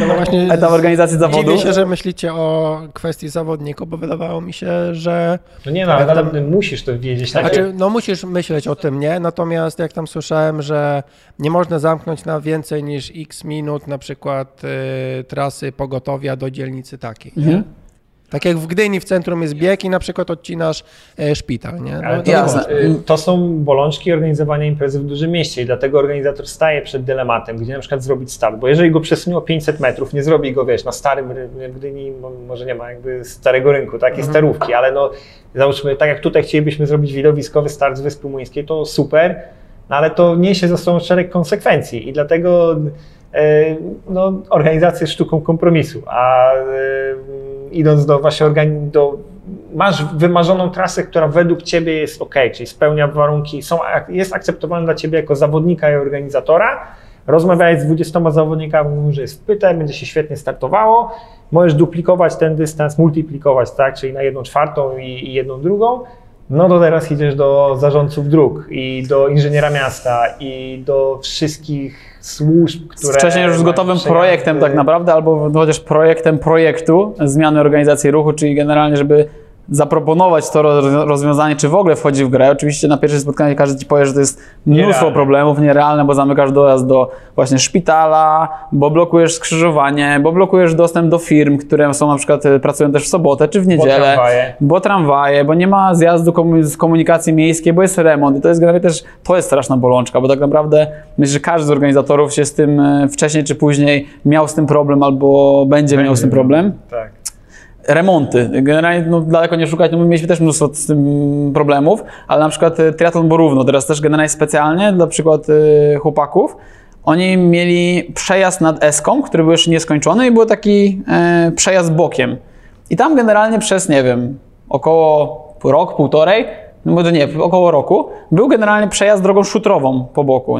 No *laughs* właśnie etap organizacji zawodu. Dziwię się, że myślicie o kwestii zawodników, bo wydawało mi się, że No nie no, ale ale musisz to wiedzieć. Tak? Znaczy, no musisz myśleć o tym, nie? Natomiast jak tam słyszałem, że nie można zamknąć na więcej niż x minut na przykład y, trasy pogotowia do dzielnicy takiej. nie? Mhm. Tak jak w Gdyni w centrum jest bieg i na przykład odcinasz y, szpital, nie? No, Ale to jasne. y, to są bolączki organizowania imprezy w dużym mieście i dlatego organizator staje przed dylematem, gdzie na przykład zrobić start, bo jeżeli go przesunie o 500 metrów, nie zrobi go, wiesz, na starym, ry- w Gdyni mo- może nie ma jakby starego rynku, takiej starówki, ale no załóżmy, tak jak tutaj chcielibyśmy zrobić widowiskowy start z Wyspy Młyńskiej, to super, no ale to niesie za sobą szereg konsekwencji i dlatego e, no, organizacja jest sztuką kompromisu, a e, idąc do właśnie organi- do masz wymarzoną trasę, która według Ciebie jest ok, czyli spełnia warunki, są, jest akceptowalna dla Ciebie jako zawodnika i organizatora. Rozmawiałeś z 20 zawodnikami, mówisz, że jest wpyte, będzie się świetnie startowało. Możesz duplikować ten dystans, multiplikować, tak, czyli na jedną czwartą i, i jedną drugą. No to teraz idziesz do zarządców dróg i do inżyniera miasta i do wszystkich służb, które... Wcześniej już z gotowym projektem tak naprawdę, albo chociaż projektem projektu zmiany organizacji ruchu, czyli generalnie, żeby zaproponować to roz- rozwiązanie, czy w ogóle wchodzi w grę. Oczywiście na pierwsze spotkanie każdy ci powie, że to jest mnóstwo Nierealne. problemów, nierealne, bo zamykasz dojazd do właśnie szpitala, bo blokujesz skrzyżowanie, bo blokujesz dostęp do firm, które są na przykład e, pracują też w sobotę czy w niedzielę, tramwaje. bo tramwaje, bo nie ma zjazdu z komunikacji miejskiej, bo jest remont i to jest generalnie też, to jest straszna bolączka, bo tak naprawdę myślę, że każdy z organizatorów się z tym e, wcześniej czy później miał z tym problem albo będzie, miał z tym problem Tak. Remonty. Generalnie no, daleko nie szukać, no my mieliśmy też mnóstwo z tym problemów, ale na przykład e, triatlon Borówno, teraz też generalnie specjalnie dla przykład e, chłopaków, oni mieli przejazd nad Eską, który był jeszcze nieskończony i był taki e, przejazd bokiem. I tam generalnie przez, nie wiem, około rok, półtorej, no może nie, około roku, był generalnie przejazd drogą szutrową po boku.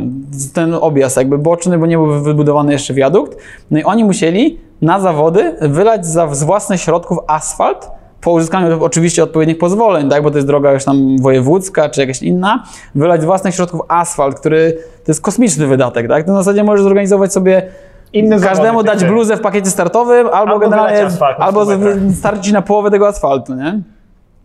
Ten objazd jakby boczny, bo nie był wybudowany jeszcze wiadukt. No i oni musieli na zawody wylać za, z własnych środków asfalt, po uzyskaniu oczywiście odpowiednich pozwoleń, tak, bo to jest droga już tam wojewódzka czy jakaś inna, wylać z własnych środków asfalt, który to jest kosmiczny wydatek, tak? To w zasadzie możesz zorganizować sobie Inne każdemu dać tak. bluzę w pakiecie startowym, albo, Albo generalnie, asfalt na albo 100 metrach. starczyć na połowę tego asfaltu, nie?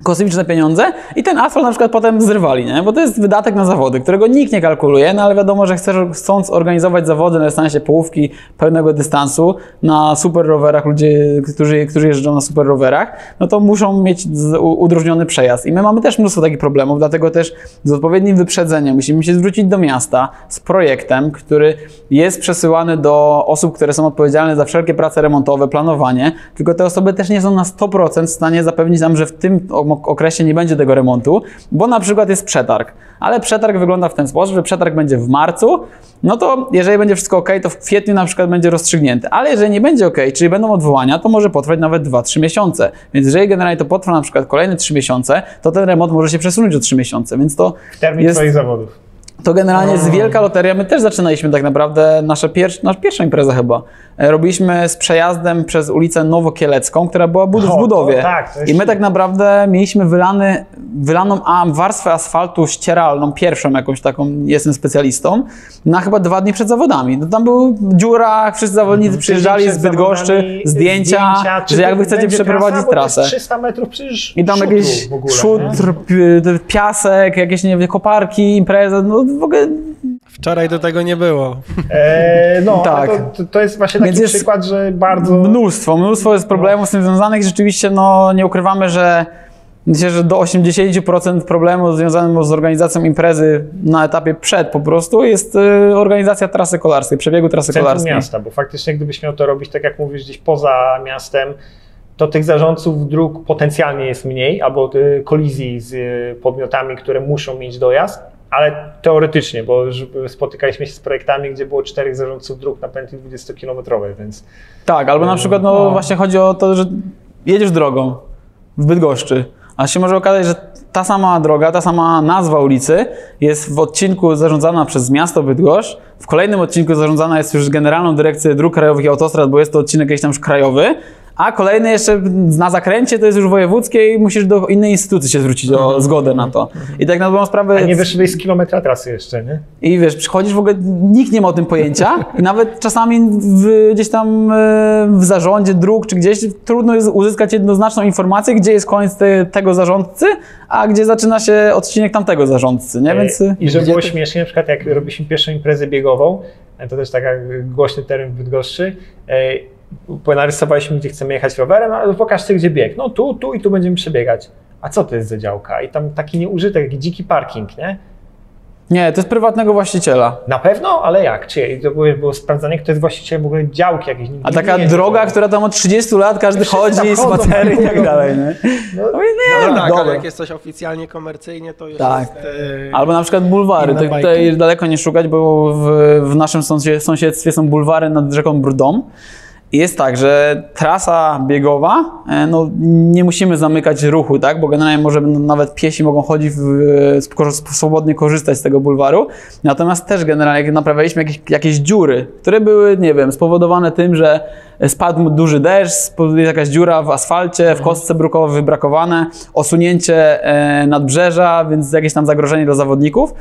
Kosmiczne pieniądze i ten asfalt na przykład potem zrywali, nie? Bo to jest wydatek na zawody, którego nikt nie kalkuluje, no ale wiadomo, że chcesz, chcąc organizować zawody na dystansie połówki pełnego dystansu na super rowerach, ludzie, którzy, którzy jeżdżą na super rowerach, no to muszą mieć z- u- udrożniony przejazd. I my mamy też mnóstwo takich problemów, dlatego też z odpowiednim wyprzedzeniem musimy się zwrócić do miasta z projektem, który jest przesyłany do osób, które są odpowiedzialne za wszelkie prace remontowe, planowanie, tylko te osoby też nie są na 100% w stanie zapewnić nam, że w tym okresie nie będzie tego remontu, bo na przykład jest przetarg. Ale przetarg wygląda w ten sposób, że przetarg będzie w marcu, no to jeżeli będzie wszystko ok, to w kwietniu na przykład będzie rozstrzygnięty. Ale jeżeli nie będzie ok, czyli będą odwołania, to może potrwać nawet 2-3 miesiące. Więc jeżeli generalnie to potrwa na przykład kolejne 3 miesiące, to ten remont może się przesunąć o 3 miesiące. Więc to Termin jest twoich zawodów. To generalnie jest wielka loteria. My też zaczynaliśmy tak naprawdę, nasze pier- nasza pierwsza impreza chyba. E, Robiliśmy z przejazdem przez ulicę Nowokielecką, która była bud- O, w budowie. tak, to jest I my tak naprawdę mieliśmy wylany, wylaną a, warstwę asfaltu ścieralną, pierwszą jakąś taką, jestem specjalistą, na chyba dwa dni przed zawodami. No, tam był dziura, wszyscy zawodnicy przyjeżdżali z Bydgoszczy, zdjęcia, czy że jak to wy chcecie przeprowadzić trasa, trasę. 300 metrów przecież I tam nie? szutr, pi- piasek, jakieś nie wiem, koparki, impreza, no w ogóle Wczoraj do tego nie było. E, no, Tak. to, to jest właśnie taki przykład, że bardzo... Mnóstwo, mnóstwo jest problemów z tym związanych. Rzeczywiście no, nie ukrywamy, że myślę, że do 80% problemów związanych z organizacją imprezy na etapie przed po prostu jest y, organizacja trasy kolarskiej, przebiegu trasy centrum kolarskiej. miasta, bo faktycznie gdybyś miał to robić, tak jak mówisz, gdzieś poza miastem, to tych zarządców dróg potencjalnie jest mniej, albo y, kolizji z y, podmiotami, które muszą mieć dojazd, ale teoretycznie, bo już spotykaliśmy się z projektami, gdzie było czterech zarządców dróg na pętli 20-kilometrowej, więc Tak, albo na przykład no, No. właśnie chodzi o to, że jedziesz drogą w Bydgoszczy, a się może okazać, że ta sama droga, ta sama nazwa ulicy jest w odcinku zarządzana przez miasto Bydgoszcz, w kolejnym odcinku zarządzana jest już Generalną Dyrekcję Dróg Krajowych i Autostrad, bo jest to odcinek jakiś tam już krajowy, a kolejny jeszcze na zakręcie to jest już wojewódzkie i musisz do innej instytucji się zwrócić o zgodę na to. I tak na dobrą sprawę... a nie wyszedłeś z kilometra trasy jeszcze, nie? I wiesz, przychodzisz w ogóle, nikt nie ma o tym pojęcia i nawet czasami w, gdzieś tam e, w zarządzie dróg czy gdzieś trudno jest uzyskać jednoznaczną informację, gdzie jest koniec te, tego zarządcy, a gdzie zaczyna się odcinek tamtego zarządcy, nie? Więc E, I żeby było śmiesznie, na przykład jak robiliśmy pierwszą imprezę biegową, e, to też taka głośny teren w Bydgoszczy, e, narysowaliśmy, gdzie chcemy jechać rowerem, ale pokażcie, gdzie bieg. No tu, tu i tu będziemy przebiegać. A co to jest za działka? I tam taki nieużytek, taki dziki parking, nie? nie, to jest prywatnego właściciela. Na pewno, ale jak? Czy I to było, było sprawdzanie, kto jest właścicielem w ogóle działki jakieś. A taka droga, która tam od 30 lat każdy chodzi, spacery i tak dalej, nie? No, No, No no, tak, dobra. ale jak jest coś oficjalnie komercyjnie, to już Tak. jest... e, Albo na przykład bulwary. To, tutaj daleko nie szukać, bo w, w naszym sąsie- sąsiedztwie są bulwary nad rzeką Brudom. Jest tak, że trasa biegowa, e, no nie musimy zamykać ruchu, tak? Bo generalnie może nawet piesi mogą chodzić, w, sp- swobodnie korzystać z tego bulwaru. Natomiast też generalnie jak naprawialiśmy jakieś, jakieś dziury, które były, nie wiem, spowodowane tym, że spadł duży deszcz, spo- jakaś dziura w asfalcie, w kostce brukowej wybrakowane, osunięcie e, nadbrzeża, więc jakieś tam zagrożenie dla zawodników,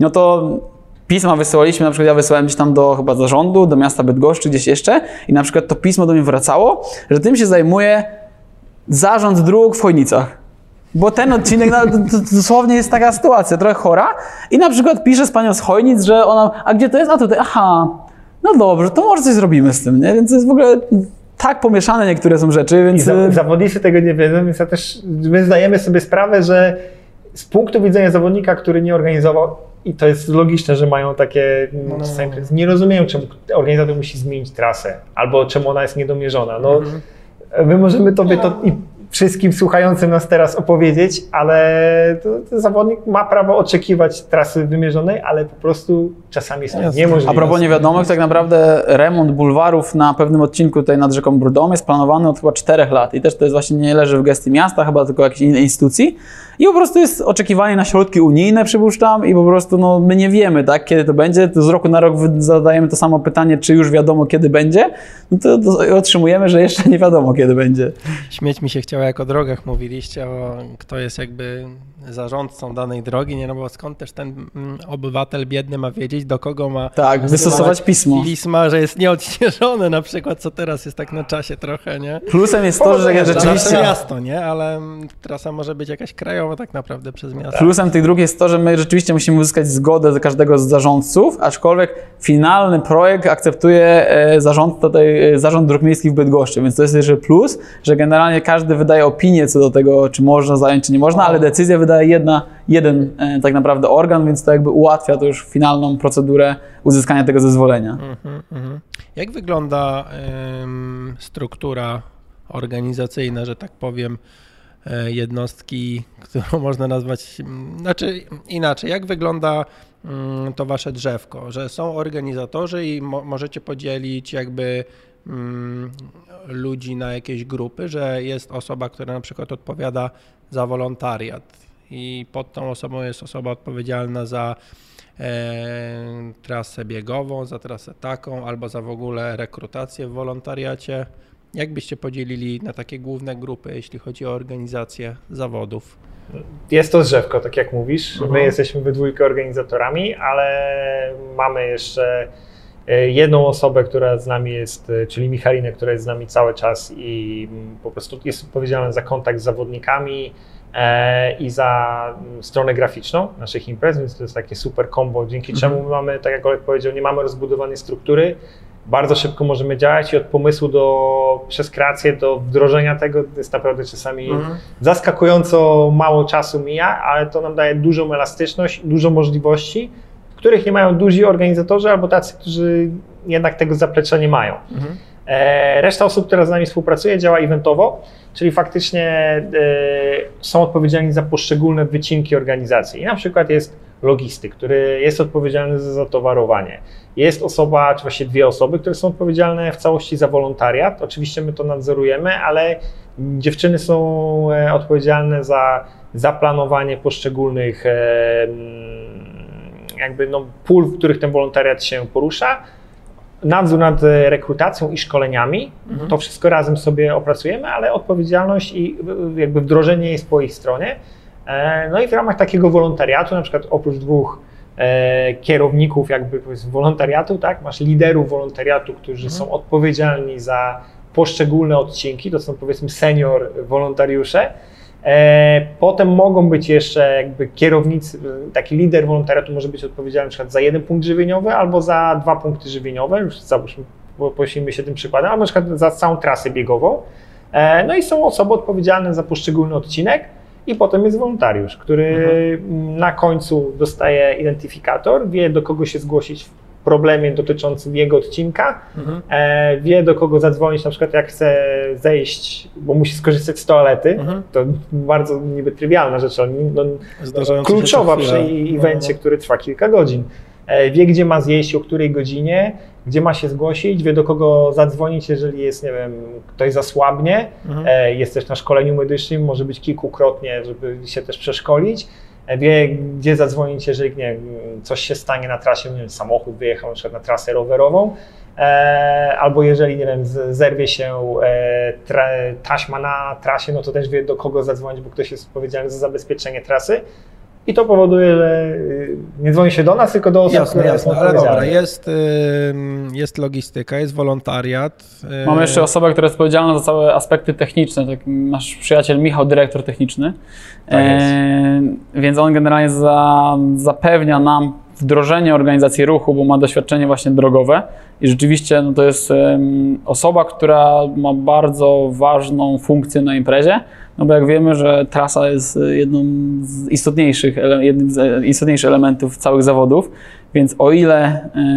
no to pisma wysyłaliśmy, na przykład ja wysyłałem gdzieś tam do chyba zarządu, do miasta Bydgoszczy, gdzieś jeszcze i na przykład to pismo do mnie wracało, że tym się zajmuje zarząd dróg w Chojnicach. Bo ten odcinek, no, dosłownie jest taka sytuacja, trochę chora. I na przykład pisze z panią z Chojnic, że ona, a gdzie to jest? A tutaj, aha, no dobrze, to może coś zrobimy z tym, nie? Więc to jest w ogóle tak pomieszane niektóre są rzeczy, więc... Y, zawodnicy tego nie wiedzą, więc ja też, my zdajemy sobie sprawę, że z punktu widzenia zawodnika, który nie organizował, i to jest logiczne, że mają takie, no, no, no. nie rozumieją, czemu organizator musi zmienić trasę, albo czemu ona jest niedomierzona. No, mhm. My możemy tobie to i wszystkim słuchającym nas teraz opowiedzieć, ale to, to zawodnik ma prawo oczekiwać trasy wymierzonej, ale po prostu czasami jest Jasne. niemożliwe. A propos niewiadomych, tak naprawdę remont bulwarów na pewnym odcinku tutaj nad rzeką Brudom jest planowany od chyba czterech lat i też to jest właśnie nie leży w gestii miasta, chyba tylko jakiejś innej instytucji. I po prostu jest oczekiwanie na środki unijne, przypuszczam, i po prostu no, my nie wiemy, tak, kiedy to będzie. To z roku na rok zadajemy to samo pytanie, czy już wiadomo, kiedy będzie. No to, to otrzymujemy, że jeszcze nie wiadomo, kiedy będzie. Śmieć mi się chciało, o drogach mówiliście, o kto jest jakby zarządcą danej drogi, nie no bo skąd też ten mm, obywatel biedny ma wiedzieć, do kogo ma tak, wystosować pismo. Pisma, że jest nieodśnieżone na przykład, co teraz jest tak na czasie trochę, nie? Plusem jest to, że rzeczywiście... miasto, nie? Ale trasa może być jakaś krajowa tak naprawdę przez miasto. Plusem tych dróg jest to, że my rzeczywiście musimy uzyskać zgodę każdego z zarządców, aczkolwiek finalny projekt akceptuje e, zarząd, tutaj, e, zarząd dróg miejskich w Bydgoszczy, więc to jest jeszcze plus, że generalnie każdy wydaje opinię co do tego, czy można zająć, czy nie można, ale decyzję wydaje wydaje jedna, jeden e, tak naprawdę organ, więc to jakby ułatwia to już finalną procedurę uzyskania tego zezwolenia. Mm -hmm. Jak wygląda struktura organizacyjna, że tak powiem, e, jednostki, *laughs* którą można nazwać, znaczy inaczej, jak wygląda mm, to wasze drzewko, że są organizatorzy i mo możecie podzielić jakby mm, ludzi na jakieś grupy, że jest osoba, która na przykład odpowiada za wolontariat, i pod tą osobą jest osoba odpowiedzialna za e, trasę biegową, za trasę taką, albo za w ogóle rekrutację w wolontariacie. Jak byście podzielili na takie główne grupy, jeśli chodzi o organizację zawodów? Jest to drzewko, tak jak mówisz. My mhm. jesteśmy we dwójkę organizatorami, ale mamy jeszcze e, jedną osobę, która z nami jest, e, czyli Michalinę, która jest z nami cały czas i po prostu jest odpowiedzialna za kontakt z zawodnikami, i za stronę graficzną naszych imprez, więc to jest takie super combo, dzięki mhm. czemu mamy, tak jak Olek powiedział, nie mamy rozbudowanej struktury, bardzo szybko możemy działać i od pomysłu do, przez kreację do wdrożenia tego jest naprawdę czasami mhm. zaskakująco mało czasu mija, ale to nam daje dużą elastyczność, dużo możliwości, których nie mają duzi organizatorzy albo tacy, którzy jednak tego zaplecza nie mają. Mhm. E, reszta osób, która z nami współpracuje, działa eventowo, czyli faktycznie e, są odpowiedzialni za poszczególne wycinki organizacji. I na przykład jest logistyk, który jest odpowiedzialny za zatowarowanie. Jest osoba, czy właściwie dwie osoby, które są odpowiedzialne w całości za wolontariat. Oczywiście my to nadzorujemy, ale dziewczyny są e, odpowiedzialne za zaplanowanie poszczególnych jakby no, pól, w których ten wolontariat się porusza nadzór nad e, rekrutacją i szkoleniami. Mhm. To wszystko razem sobie opracujemy, ale odpowiedzialność i jakby wdrożenie jest po ich stronie. E, no i w ramach takiego wolontariatu, na przykład oprócz dwóch e, kierowników jakby wolontariatu, tak, masz liderów wolontariatu, którzy mhm. są odpowiedzialni za poszczególne odcinki, to są powiedzmy senior wolontariusze, potem mogą być jeszcze jakby kierownicy, taki lider wolontariatu może być odpowiedzialny na przykład za jeden punkt żywieniowy albo za dwa punkty żywieniowe, już załóżmy, poślijmy się tym przykładem, albo na przykład za całą trasę biegową. E, no i są osoby odpowiedzialne za poszczególny odcinek i potem jest wolontariusz, który mhm. na końcu dostaje identyfikator, wie do kogo się zgłosić problemie dotyczącym jego odcinka, mhm. e, wie do kogo zadzwonić, na przykład jak chce zejść, bo musi skorzystać z toalety, mhm. to bardzo niby trywialna rzecz, ale no, kluczowa przy evencie, no, no. który trwa kilka godzin. E, wie, gdzie ma zjeść, o której godzinie, gdzie ma się zgłosić, wie do kogo zadzwonić, jeżeli jest, nie wiem, ktoś zasłabnie, mhm. e, jest też na szkoleniu medycznym, może być kilkukrotnie, żeby się też przeszkolić wie, gdzie zadzwonić, jeżeli nie, coś się stanie na trasie, nie wiem, samochód wyjechał na przykład na trasę rowerową, e, albo jeżeli, nie wiem, zerwie się e, tra, taśma na trasie, no to też wie, do kogo zadzwonić, bo ktoś jest odpowiedzialny za zabezpieczenie trasy. I to powoduje, że y, nie dzwoni się do nas, tylko do osób, Jasne, które jasne, są ale dobra, jest, jest logistyka, jest wolontariat. y, Mamy jeszcze osobę, która jest odpowiedzialna za całe aspekty techniczne, tak nasz przyjaciel Michał, dyrektor techniczny. Tak jest. E, więc on generalnie za, zapewnia nam wdrożenie organizacji ruchu, bo ma doświadczenie właśnie drogowe i rzeczywiście no, to jest osoba, która ma bardzo ważną funkcję na imprezie, no bo jak wiemy, że trasa jest jedną z istotniejszych, jednym z e, istotniejszych elementów całych zawodów, więc o ile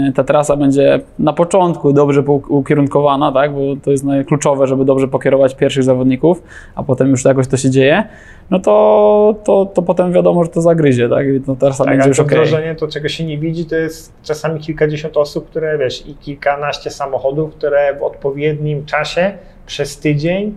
e, ta trasa będzie na początku dobrze ukierunkowana, tak, bo to jest kluczowe, żeby dobrze pokierować pierwszych zawodników, a potem już jakoś to się dzieje, no to, to, to potem wiadomo, że to zagryzie, tak, to trasa Tak, będzie już okej. wdrożenie, to czego się nie widzi, to jest czasami kilkadziesiąt osób, które wiesz, i kilkanaście samochodów, które w odpowiednim czasie przez tydzień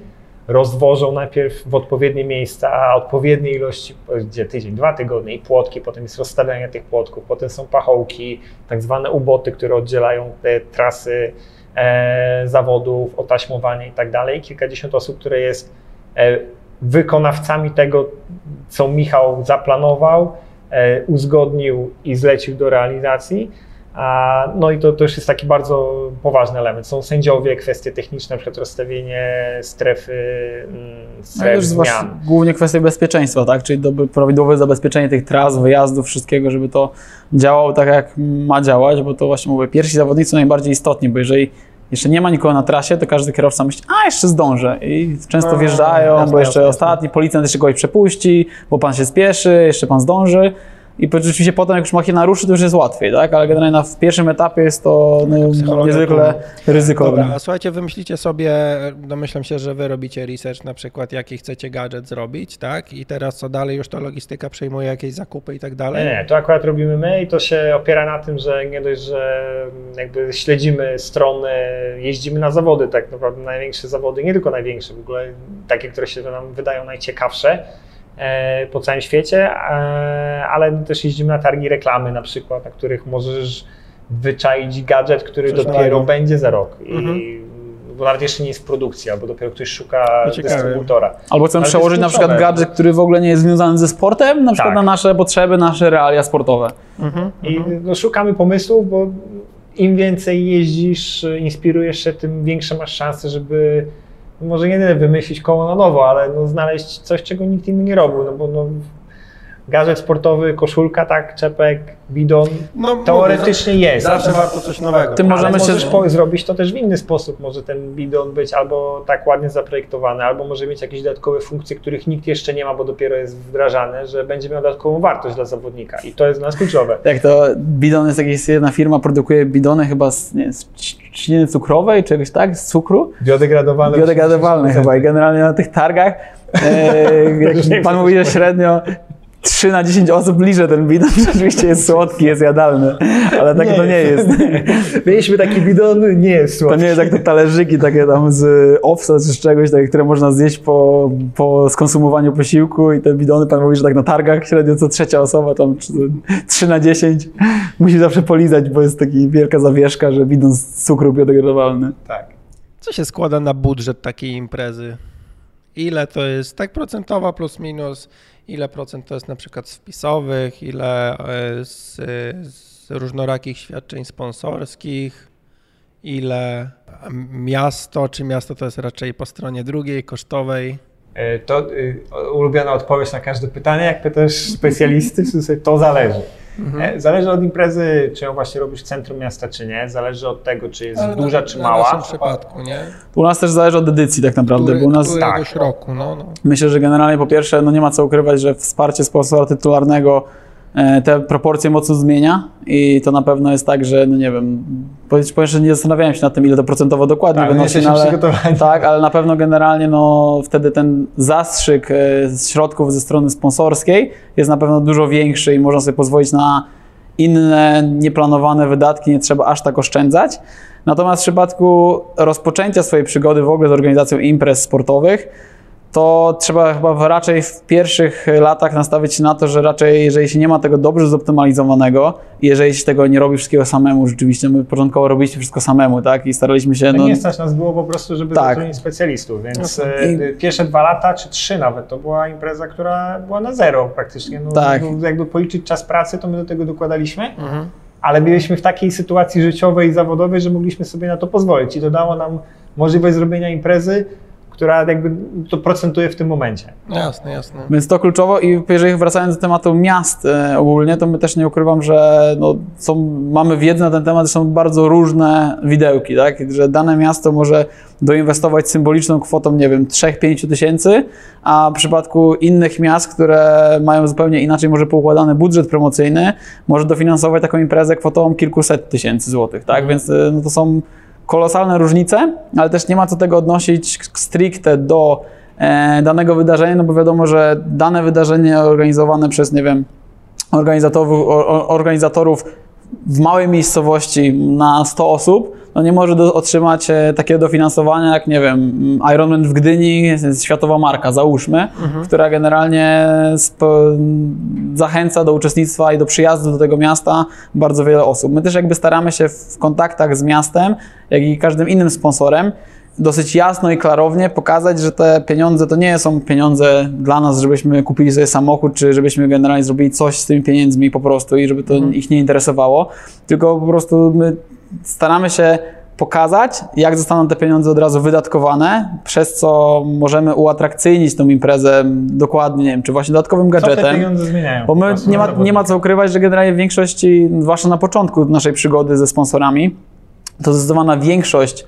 rozwożą najpierw w odpowiednie miejsca, odpowiedniej ilości, gdzie tydzień, dwa tygodnie i płotki, potem jest rozstawianie tych płotków, potem są pachołki, tak zwane uboty, które oddzielają te trasy e, zawodów, otaśmowanie i tak dalej. Kilkadziesiąt osób, które jest e, wykonawcami tego, co Michał zaplanował, e, uzgodnił i zlecił do realizacji. No i to też jest taki bardzo poważny element. Są sędziowie, kwestie techniczne, na przykład rozstawienie strefy, mm, No stref też zwłaszcza zmian. głównie kwestia bezpieczeństwa, tak? czyli doby- prawidłowe zabezpieczenie tych tras, wyjazdów, wszystkiego, żeby to działało tak, jak ma działać, bo to właśnie mówię, pierwsi zawodnicy są najbardziej istotni, bo jeżeli jeszcze nie ma nikogo na trasie, to każdy kierowca myśli, a jeszcze zdążę i często No, wjeżdżają, bo jeszcze jasne, ostatni, policjant jeszcze kogoś przepuści, bo pan się spieszy, jeszcze pan zdąży. I rzeczywiście potem, jak już machina ruszy, to już jest łatwiej, tak? Ale generalnie na, w pierwszym etapie jest to no, niezwykle ryzykowne. Dobra, a słuchajcie, wymyślicie sobie, domyślam się, że wy robicie research na przykład, jaki chcecie gadżet zrobić, tak? I teraz co dalej, już to logistyka przejmuje jakieś zakupy i tak Nie, dalej? nie, to akurat robimy my i to się opiera na tym, że nie dość, że jakby śledzimy strony, jeździmy na zawody, tak naprawdę największe zawody, nie tylko największe, w ogóle takie, które się nam wydają najciekawsze po całym świecie, e, ale też jeździmy na targi reklamy na przykład, na których możesz wyczaić gadżet, który Coś dopiero nowego. będzie za rok. I, Mhm. Bo nawet jeszcze nie jest produkcja, albo dopiero ktoś szuka ciekawe. dystrybutora. Albo chcemy przełożyć na przykład gadżet, który w ogóle nie jest związany ze sportem, na przykład Tak. na nasze potrzeby, nasze realia sportowe. Mhm, I mhm. no, szukamy pomysłów, bo im więcej jeździsz, inspirujesz się, tym większe masz szanse, żeby no, może nie tyle wymyślić koło na nowo, ale no, znaleźć coś, czego nikt inny nie robił. No bo no, gadżet sportowy, koszulka, tak, czepek, bidon, No, teoretycznie jest. Zawsze warto coś nowego. Tym ale możemy się- możesz po- zrobić to też w inny sposób. Może ten bidon być albo tak ładnie zaprojektowany, albo może mieć jakieś dodatkowe funkcje, których nikt jeszcze nie ma, bo dopiero jest wdrażane, że będzie miał dodatkową wartość dla zawodnika. I to jest dla nas kluczowe. Jak to bidon jest jakaś jedna firma, produkuje bidony chyba z, nie, z trzciny cukrowej, czegoś tak, z cukru, Biodegradowalne. biodegradowalne chyba i generalnie na tych targach, e, *laughs* jak pan mówi, że średnio 3 na 10 osób liże ten bidon, *laughs* rzeczywiście jest słodki, jest jadalny, ale tak to nie jest. *laughs* Mieliśmy taki bidon, nie jest To słodki. nie jest jak te talerzyki takie tam z owsa czy z czegoś, takie, które można zjeść po, po skonsumowaniu posiłku i te bidony, pan mówi, że tak na targach średnio co trzecia osoba, tam 3 na 10 musi zawsze polizać, bo jest taki wielka zawieszka, że bidon z cukru biodegradowalny. Tak. Co się składa na budżet takiej imprezy? Ile to jest tak procentowa plus minus? Ile procent to jest na przykład z wpisowych? Ile e, z, z różnorakich świadczeń sponsorskich? Ile miasto? Czy miasto to jest raczej po stronie drugiej, kosztowej? E, To y, ulubiona odpowiedź na każde pytanie, jak pytasz specjalisty, to zależy. E, Zależy od imprezy, czy ją właśnie robisz w centrum miasta, czy nie. Zależy od tego, czy jest Ale duża, na, czy na mała. naszym przypadku, nie? U nas też zależy od edycji tak naprawdę, Który, bo u nas tak. roku, no, no. Myślę, że generalnie po pierwsze, no nie ma co ukrywać, że wsparcie sponsora tytularnego te proporcje mocno zmienia i to na pewno jest tak, że no nie wiem, powiem że nie zastanawiałem się nad tym, ile to procentowo dokładnie Tak, wynosi, no, ale, tak, ale na pewno generalnie no wtedy ten zastrzyk e, z środków ze strony sponsorskiej jest na pewno dużo większy i można sobie pozwolić na inne nieplanowane wydatki, nie trzeba aż tak oszczędzać. Natomiast w przypadku rozpoczęcia swojej przygody w ogóle z organizacją imprez sportowych, to trzeba chyba raczej w pierwszych latach nastawić się na to, że raczej jeżeli się nie ma tego dobrze zoptymalizowanego i jeżeli się tego nie robi wszystkiego samemu, rzeczywiście my początkowo robiliśmy wszystko samemu, tak? I staraliśmy się... No, No, nie stać nas było po prostu, żeby Tak. zatrudnić specjalistów, więc No, e, i- pierwsze dwa lata, czy trzy nawet, to była impreza, która była na zero praktycznie. No, Tak. Jakby policzyć czas pracy, to my do tego dokładaliśmy, ale byliśmy w takiej sytuacji życiowej i zawodowej, że mogliśmy sobie na to pozwolić i to dało nam możliwość zrobienia imprezy, która jakby to procentuje w tym momencie. Jasne, jasne. Więc to kluczowo i jeżeli wracając do tematu miast e, ogólnie, to my też nie ukrywam, że no, są, mamy wiedzę na ten temat, że są bardzo różne widełki, tak? że dane miasto może doinwestować symboliczną kwotą, nie wiem, 3-5 tysięcy, a w przypadku innych miast, które mają zupełnie inaczej może poukładany budżet promocyjny, może dofinansować taką imprezę kwotą kilkuset tysięcy złotych, tak? Więc e, no, to są kolosalne różnice, ale też nie ma co tego odnosić stricte do e, danego wydarzenia, no bo wiadomo, że dane wydarzenie organizowane przez, nie wiem, organizatorów, organizatorów w małej miejscowości na 100 osób, no nie może do, otrzymać e, takiego dofinansowania jak, nie wiem, Ironman w Gdyni, światowa marka, załóżmy, która generalnie zachęca do uczestnictwa i do przyjazdu do tego miasta bardzo wiele osób. My też jakby staramy się w kontaktach z miastem, jak i każdym innym sponsorem, dosyć jasno i klarownie pokazać, że te pieniądze to nie są pieniądze dla nas, żebyśmy kupili sobie samochód, czy żebyśmy generalnie zrobili coś z tymi pieniędzmi po prostu i żeby to ich nie interesowało, tylko po prostu my staramy się pokazać, jak zostaną te pieniądze od razu wydatkowane, przez co możemy uatrakcyjnić tą imprezę dokładnie, nie wiem, czy właśnie dodatkowym Co te gadżetem. pieniądze zmieniają? Bo my nie ma, nie ma co ukrywać, że generalnie w większości, zwłaszcza na początku naszej przygody ze sponsorami, to zdecydowana większość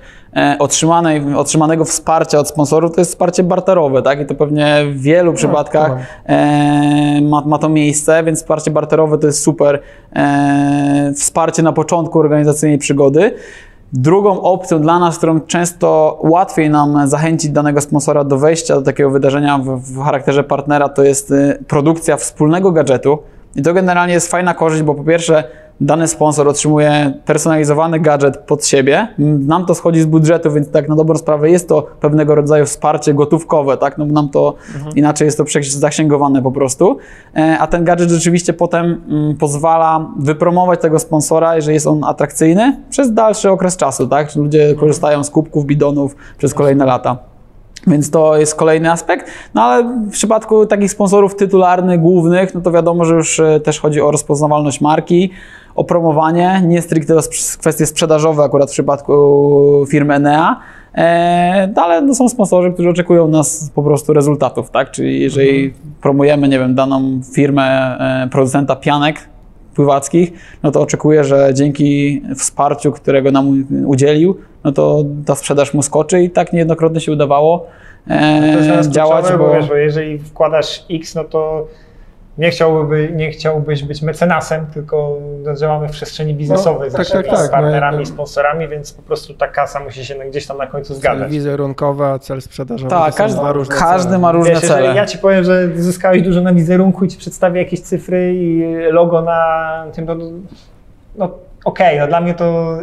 otrzymanej, otrzymanego wsparcia od sponsorów to jest wsparcie barterowe, tak? I to pewnie w wielu przypadkach e, ma, ma to miejsce, więc wsparcie barterowe to jest super e, wsparcie na początku organizacyjnej przygody. Drugą opcją dla nas, którą często łatwiej nam zachęcić danego sponsora do wejścia do takiego wydarzenia w, w charakterze partnera, to jest y, produkcja wspólnego gadżetu. I to generalnie jest fajna korzyść, bo po pierwsze dany sponsor otrzymuje personalizowany gadżet pod siebie. Nam to schodzi z budżetu, więc tak na dobrą sprawę jest to pewnego rodzaju wsparcie gotówkowe, tak? No bo nam to inaczej jest to przecież zaksięgowane po prostu. E, A ten gadżet rzeczywiście potem mm, pozwala wypromować tego sponsora, jeżeli jest on atrakcyjny, przez dalszy okres czasu, tak? Ludzie korzystają z kubków, bidonów przez kolejne lata. Więc to jest kolejny aspekt. No ale w przypadku takich sponsorów tytularnych, głównych, no to wiadomo, że już e, też chodzi o rozpoznawalność marki, o promowanie, nie stricte o kwestie sprzedażowe akurat w przypadku firmy Enea. E, no ale no są sponsorzy, którzy oczekują nas po prostu rezultatów, tak? Czyli jeżeli promujemy, nie wiem, daną firmę e, producenta pianek pływackich, no to oczekuję, że dzięki wsparciu, którego nam udzielił, no to ta sprzedaż mu skoczy i tak niejednokrotnie się udawało e, działać, bo... bo... Wiesz, bo jeżeli wkładasz X, no to nie, chciałby, nie chciałbyś być mecenasem, tylko działamy w przestrzeni biznesowej No, tak, z, tak, tak, z partnerami, no, no. sponsorami, więc po prostu ta kasa musi się gdzieś tam na końcu Cel zgadzać. wizerunkowy, a cel sprzedażowy. Tak, każdy, każdy cele. ma różne Wiesz, cele. ja ci powiem, że zyskałeś dużo na wizerunku i ci przedstawię jakieś cyfry i logo na tym, to no okej, no dla mnie to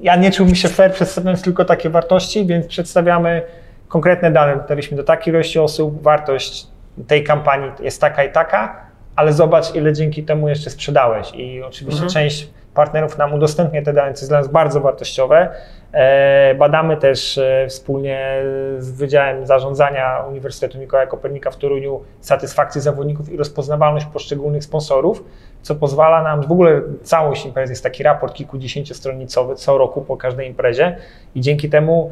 ja nie czułbym się fair przedstawiając tylko takie wartości, więc przedstawiamy konkretne dane. Dotarliśmy do takiej ilości osób, wartość tej kampanii jest taka i taka, ale zobacz, ile dzięki temu jeszcze sprzedałeś. I oczywiście część partnerów nam udostępnia te dane, co jest dla nas bardzo wartościowe. E, Badamy też e, wspólnie z Wydziałem Zarządzania Uniwersytetu Mikołaja Kopernika w Toruniu satysfakcję zawodników i rozpoznawalność poszczególnych sponsorów, co pozwala nam, w ogóle całość imprezy jest taki raport kilkudziesięciostronicowy co roku po każdej imprezie i dzięki temu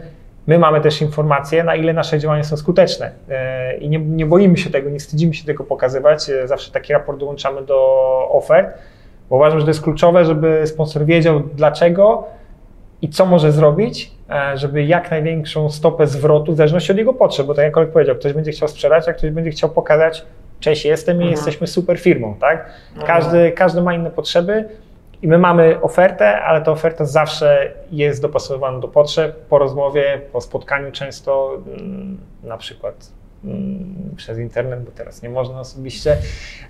my mamy też informacje, na ile nasze działania są skuteczne E, i nie, nie boimy się tego, nie wstydzimy się tego pokazywać. E, Zawsze taki raport dołączamy do ofert, bo uważam, że to jest kluczowe, żeby sponsor wiedział dlaczego i co może zrobić, e, żeby jak największą stopę zwrotu, w zależności od jego potrzeb, bo tak jak kolega powiedział, ktoś będzie chciał sprzedać, a ktoś będzie chciał pokazać, cześć, jestem i jesteśmy super firmą, tak? Każdy, każdy ma inne potrzeby i my mamy ofertę, ale ta oferta zawsze jest dopasowywana do potrzeb, po rozmowie, po spotkaniu często, mm, na przykład mm, przez internet, bo teraz nie można osobiście,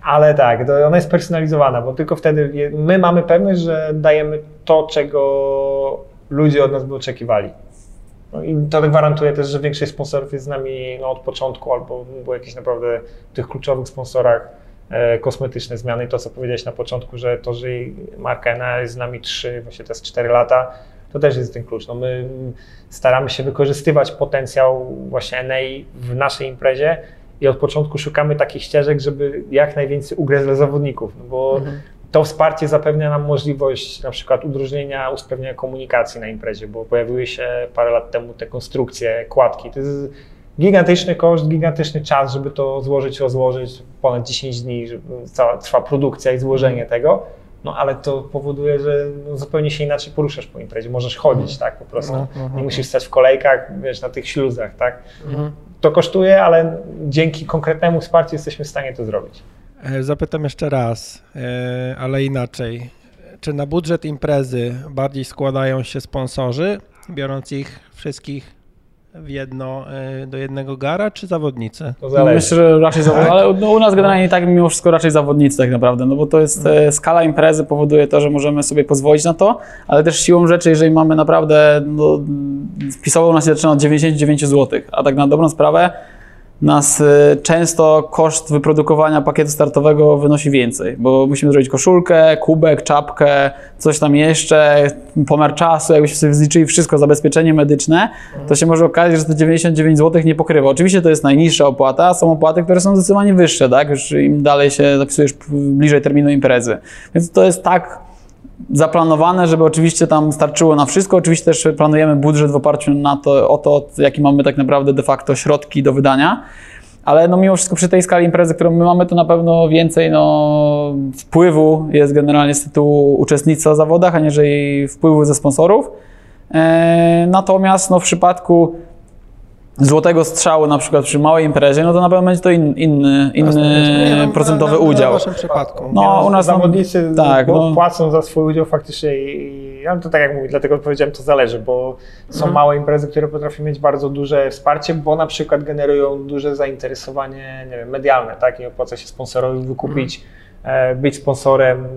ale tak, ona jest personalizowana, bo tylko wtedy my mamy pewność, że dajemy to, czego ludzie od nas by oczekiwali. No i to gwarantuje też, że większość sponsorów jest z nami no, od początku albo było jakieś naprawdę tych kluczowych sponsorach kosmetyczne zmiany. To, co powiedziałeś na początku, że to, że marka NA jest z nami 3, właśnie teraz 4 lata, to też jest ten klucz. No my staramy się wykorzystywać potencjał właśnie NA w naszej imprezie i od początku szukamy takich ścieżek, żeby jak najwięcej ugryźć dla zawodników, no bo mhm. to wsparcie zapewnia nam możliwość na przykład udrożnienia, usprawnienia komunikacji na imprezie, bo pojawiły się parę lat temu te konstrukcje, kładki. To jest gigantyczny koszt, gigantyczny czas, żeby to złożyć, rozłożyć, ponad 10 dni, cała trwa produkcja i złożenie mhm. tego no ale to powoduje, że no, zupełnie się inaczej poruszasz po imprezie. Możesz chodzić, mhm. tak, po prostu. No, Nie musisz stać w kolejkach, wiesz, na tych śluzach, tak. Mhm. To kosztuje, ale dzięki konkretnemu wsparciu jesteśmy w stanie to zrobić. E, zapytam jeszcze raz, e, ale inaczej. Czy na budżet imprezy bardziej składają się sponsorzy, biorąc ich wszystkich w jedno, y, do jednego gara, czy zawodnicy? Myślę, że raczej zawodnicy, tak? ale no, u nas generalnie tak mimo wszystko raczej zawodnicy tak naprawdę, no bo to jest e, skala imprezy powoduje to, że możemy sobie pozwolić na to, ale też siłą rzeczy, jeżeli mamy naprawdę, no, wpisowo u nas się zaczyna od 99 zł, a tak na dobrą sprawę nas y, często koszt wyprodukowania pakietu startowego wynosi więcej, bo musimy zrobić koszulkę, kubek, czapkę, coś tam jeszcze, pomiar czasu, jakbyśmy sobie zliczyli wszystko, zabezpieczenie medyczne, to się może okazać, że te 99 zł nie pokrywa. Oczywiście to jest najniższa opłata, są opłaty, które są zdecydowanie wyższe, tak? Już im dalej się zapisujesz bliżej terminu imprezy. Więc to jest tak zaplanowane, żeby oczywiście tam starczyło na wszystko. Oczywiście też planujemy budżet w oparciu na to, o to, jaki mamy tak naprawdę de facto środki do wydania. Ale no mimo wszystko przy tej skali imprezy, którą my mamy, to na pewno więcej no, wpływu jest generalnie z tytułu uczestnictwa w zawodach, aniżeli wpływu ze sponsorów. E, natomiast no, w przypadku złotego strzału na przykład przy małej imprezie, no to na pewno będzie to in, inny, inny no, procentowy na, na, udział. W waszym przypadku. No, u nas zawodnicy tak, no, płacą za swój udział faktycznie i ja to tak jak mówię, dlatego powiedziałem, to zależy, bo są mhm. małe imprezy, które potrafią mieć bardzo duże wsparcie, bo na przykład generują duże zainteresowanie nie wiem, medialne, tak? I opłaca się sponsorowi wykupić, mhm. być sponsorem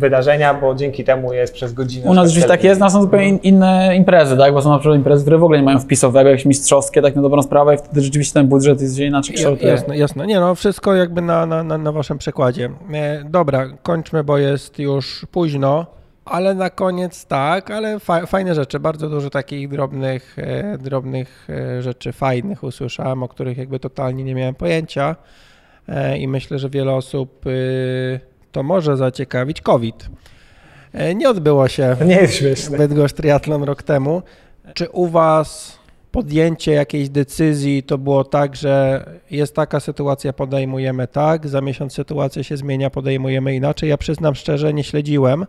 wydarzenia, bo dzięki temu jest przez godzinę. U nas rzeczywiście tak jest, no są zupełnie inne imprezy, tak? Bo są na przykład imprezy, które w ogóle nie mają wpisowego, jakieś mistrzowskie, tak na dobrą sprawę i wtedy rzeczywiście ten budżet jest inaczej kształtuje. Jasne, jasne. Nie no, wszystko jakby na, na, na, na waszym przykładzie. E, dobra, kończmy, bo jest już późno. Ale na koniec tak, ale fa fajne rzeczy, bardzo dużo takich drobnych, e, drobnych e, rzeczy fajnych usłyszałem, o których jakby totalnie nie miałem pojęcia e, i myślę, że wiele osób y, to może zaciekawić COVID. E, nie odbyło się to nie jest śmieszne. Bydgoszcz Triathlon rok temu. Czy u Was podjęcie jakiejś decyzji to było tak, że jest taka sytuacja, podejmujemy tak, za miesiąc sytuacja się zmienia, podejmujemy inaczej? Ja przyznam szczerze, nie śledziłem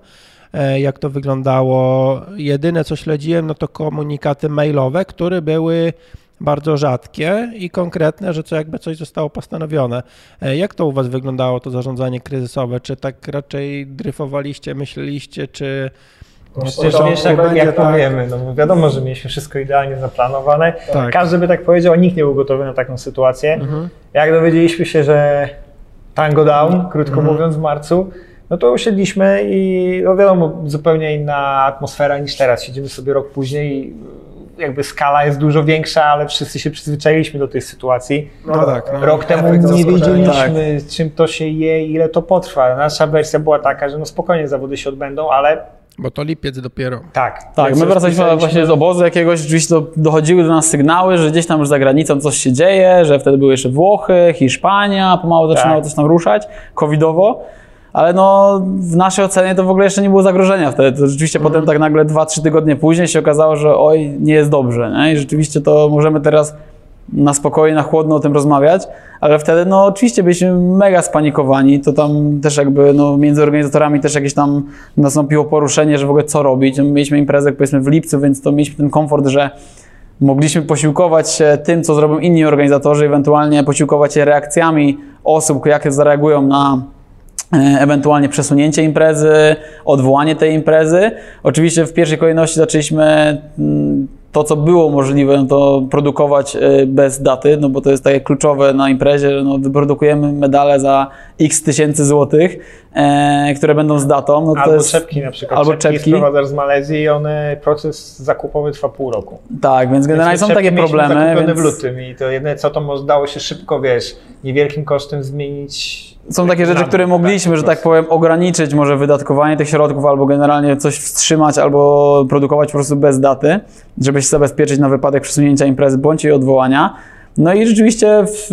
e, jak to wyglądało. Jedyne co śledziłem, no to komunikaty mailowe, które były bardzo rzadkie i konkretne, że co jakby coś zostało postanowione. E, jak to u Was wyglądało to zarządzanie kryzysowe? Czy tak raczej dryfowaliście, myśleliście, czy no przecież to, wiesz, jak, jak tak. powiemy, no wiadomo, że mieliśmy wszystko idealnie zaplanowane. Tak. Każdy by tak powiedział, a nikt nie był gotowy na taką sytuację. Mhm. Jak dowiedzieliśmy się, że tango down, krótko mhm. mówiąc, w marcu, no to usiedliśmy i no wiadomo, zupełnie inna atmosfera niż teraz. Siedzimy sobie rok później i jakby skala jest dużo większa, ale wszyscy się przyzwyczailiśmy do tej sytuacji. No tak, no, Rok temu nie wiedzieliśmy, tak. czym to się je, ile to potrwa. Nasza wersja była taka, że no spokojnie zawody się odbędą, ale bo to lipiec dopiero. Tak. Tak, my wracaliśmy właśnie z obozu jakiegoś, rzeczywiście dochodziły do nas sygnały, że gdzieś tam już za granicą coś się dzieje, że wtedy były jeszcze Włochy, Hiszpania, pomału zaczynało tak. coś tam ruszać, covidowo. Ale no, w naszej ocenie to w ogóle jeszcze nie było zagrożenia wtedy. To rzeczywiście mm. potem tak nagle 2-3 tygodnie później się okazało, że oj, nie jest dobrze. Nie? I rzeczywiście to możemy teraz na spokojnie, na chłodno o tym rozmawiać, ale wtedy no oczywiście byliśmy mega spanikowani, to tam też jakby no, między organizatorami też jakieś tam nastąpiło poruszenie, że w ogóle co robić. Mieliśmy imprezę powiedzmy w lipcu, więc to mieliśmy ten komfort, że mogliśmy posiłkować się tym, co zrobią inni organizatorzy, ewentualnie posiłkować się reakcjami osób, jakie zareagują na ewentualnie przesunięcie imprezy, odwołanie tej imprezy. Oczywiście w pierwszej kolejności zaczęliśmy mm, to, co było możliwe, no to produkować e, bez daty, no bo to jest takie kluczowe na imprezie, że no wyprodukujemy medale za x tysięcy złotych, e, które będą z datą. No albo jest, czepki na przykład. Albo czepki, czepki. sprowadzasz z Malezji i one, proces zakupowy trwa pół roku. Tak, więc generalnie Więc są takie problemy. Więc... w lutym i to jedyne co to dało się szybko, wiesz, niewielkim kosztem zmienić. Są takie rzeczy, które mogliśmy, że tak powiem, ograniczyć może wydatkowanie tych środków, albo generalnie coś wstrzymać, albo produkować po prostu bez daty, żeby się zabezpieczyć na wypadek przesunięcia imprezy bądź jej odwołania. No i rzeczywiście w,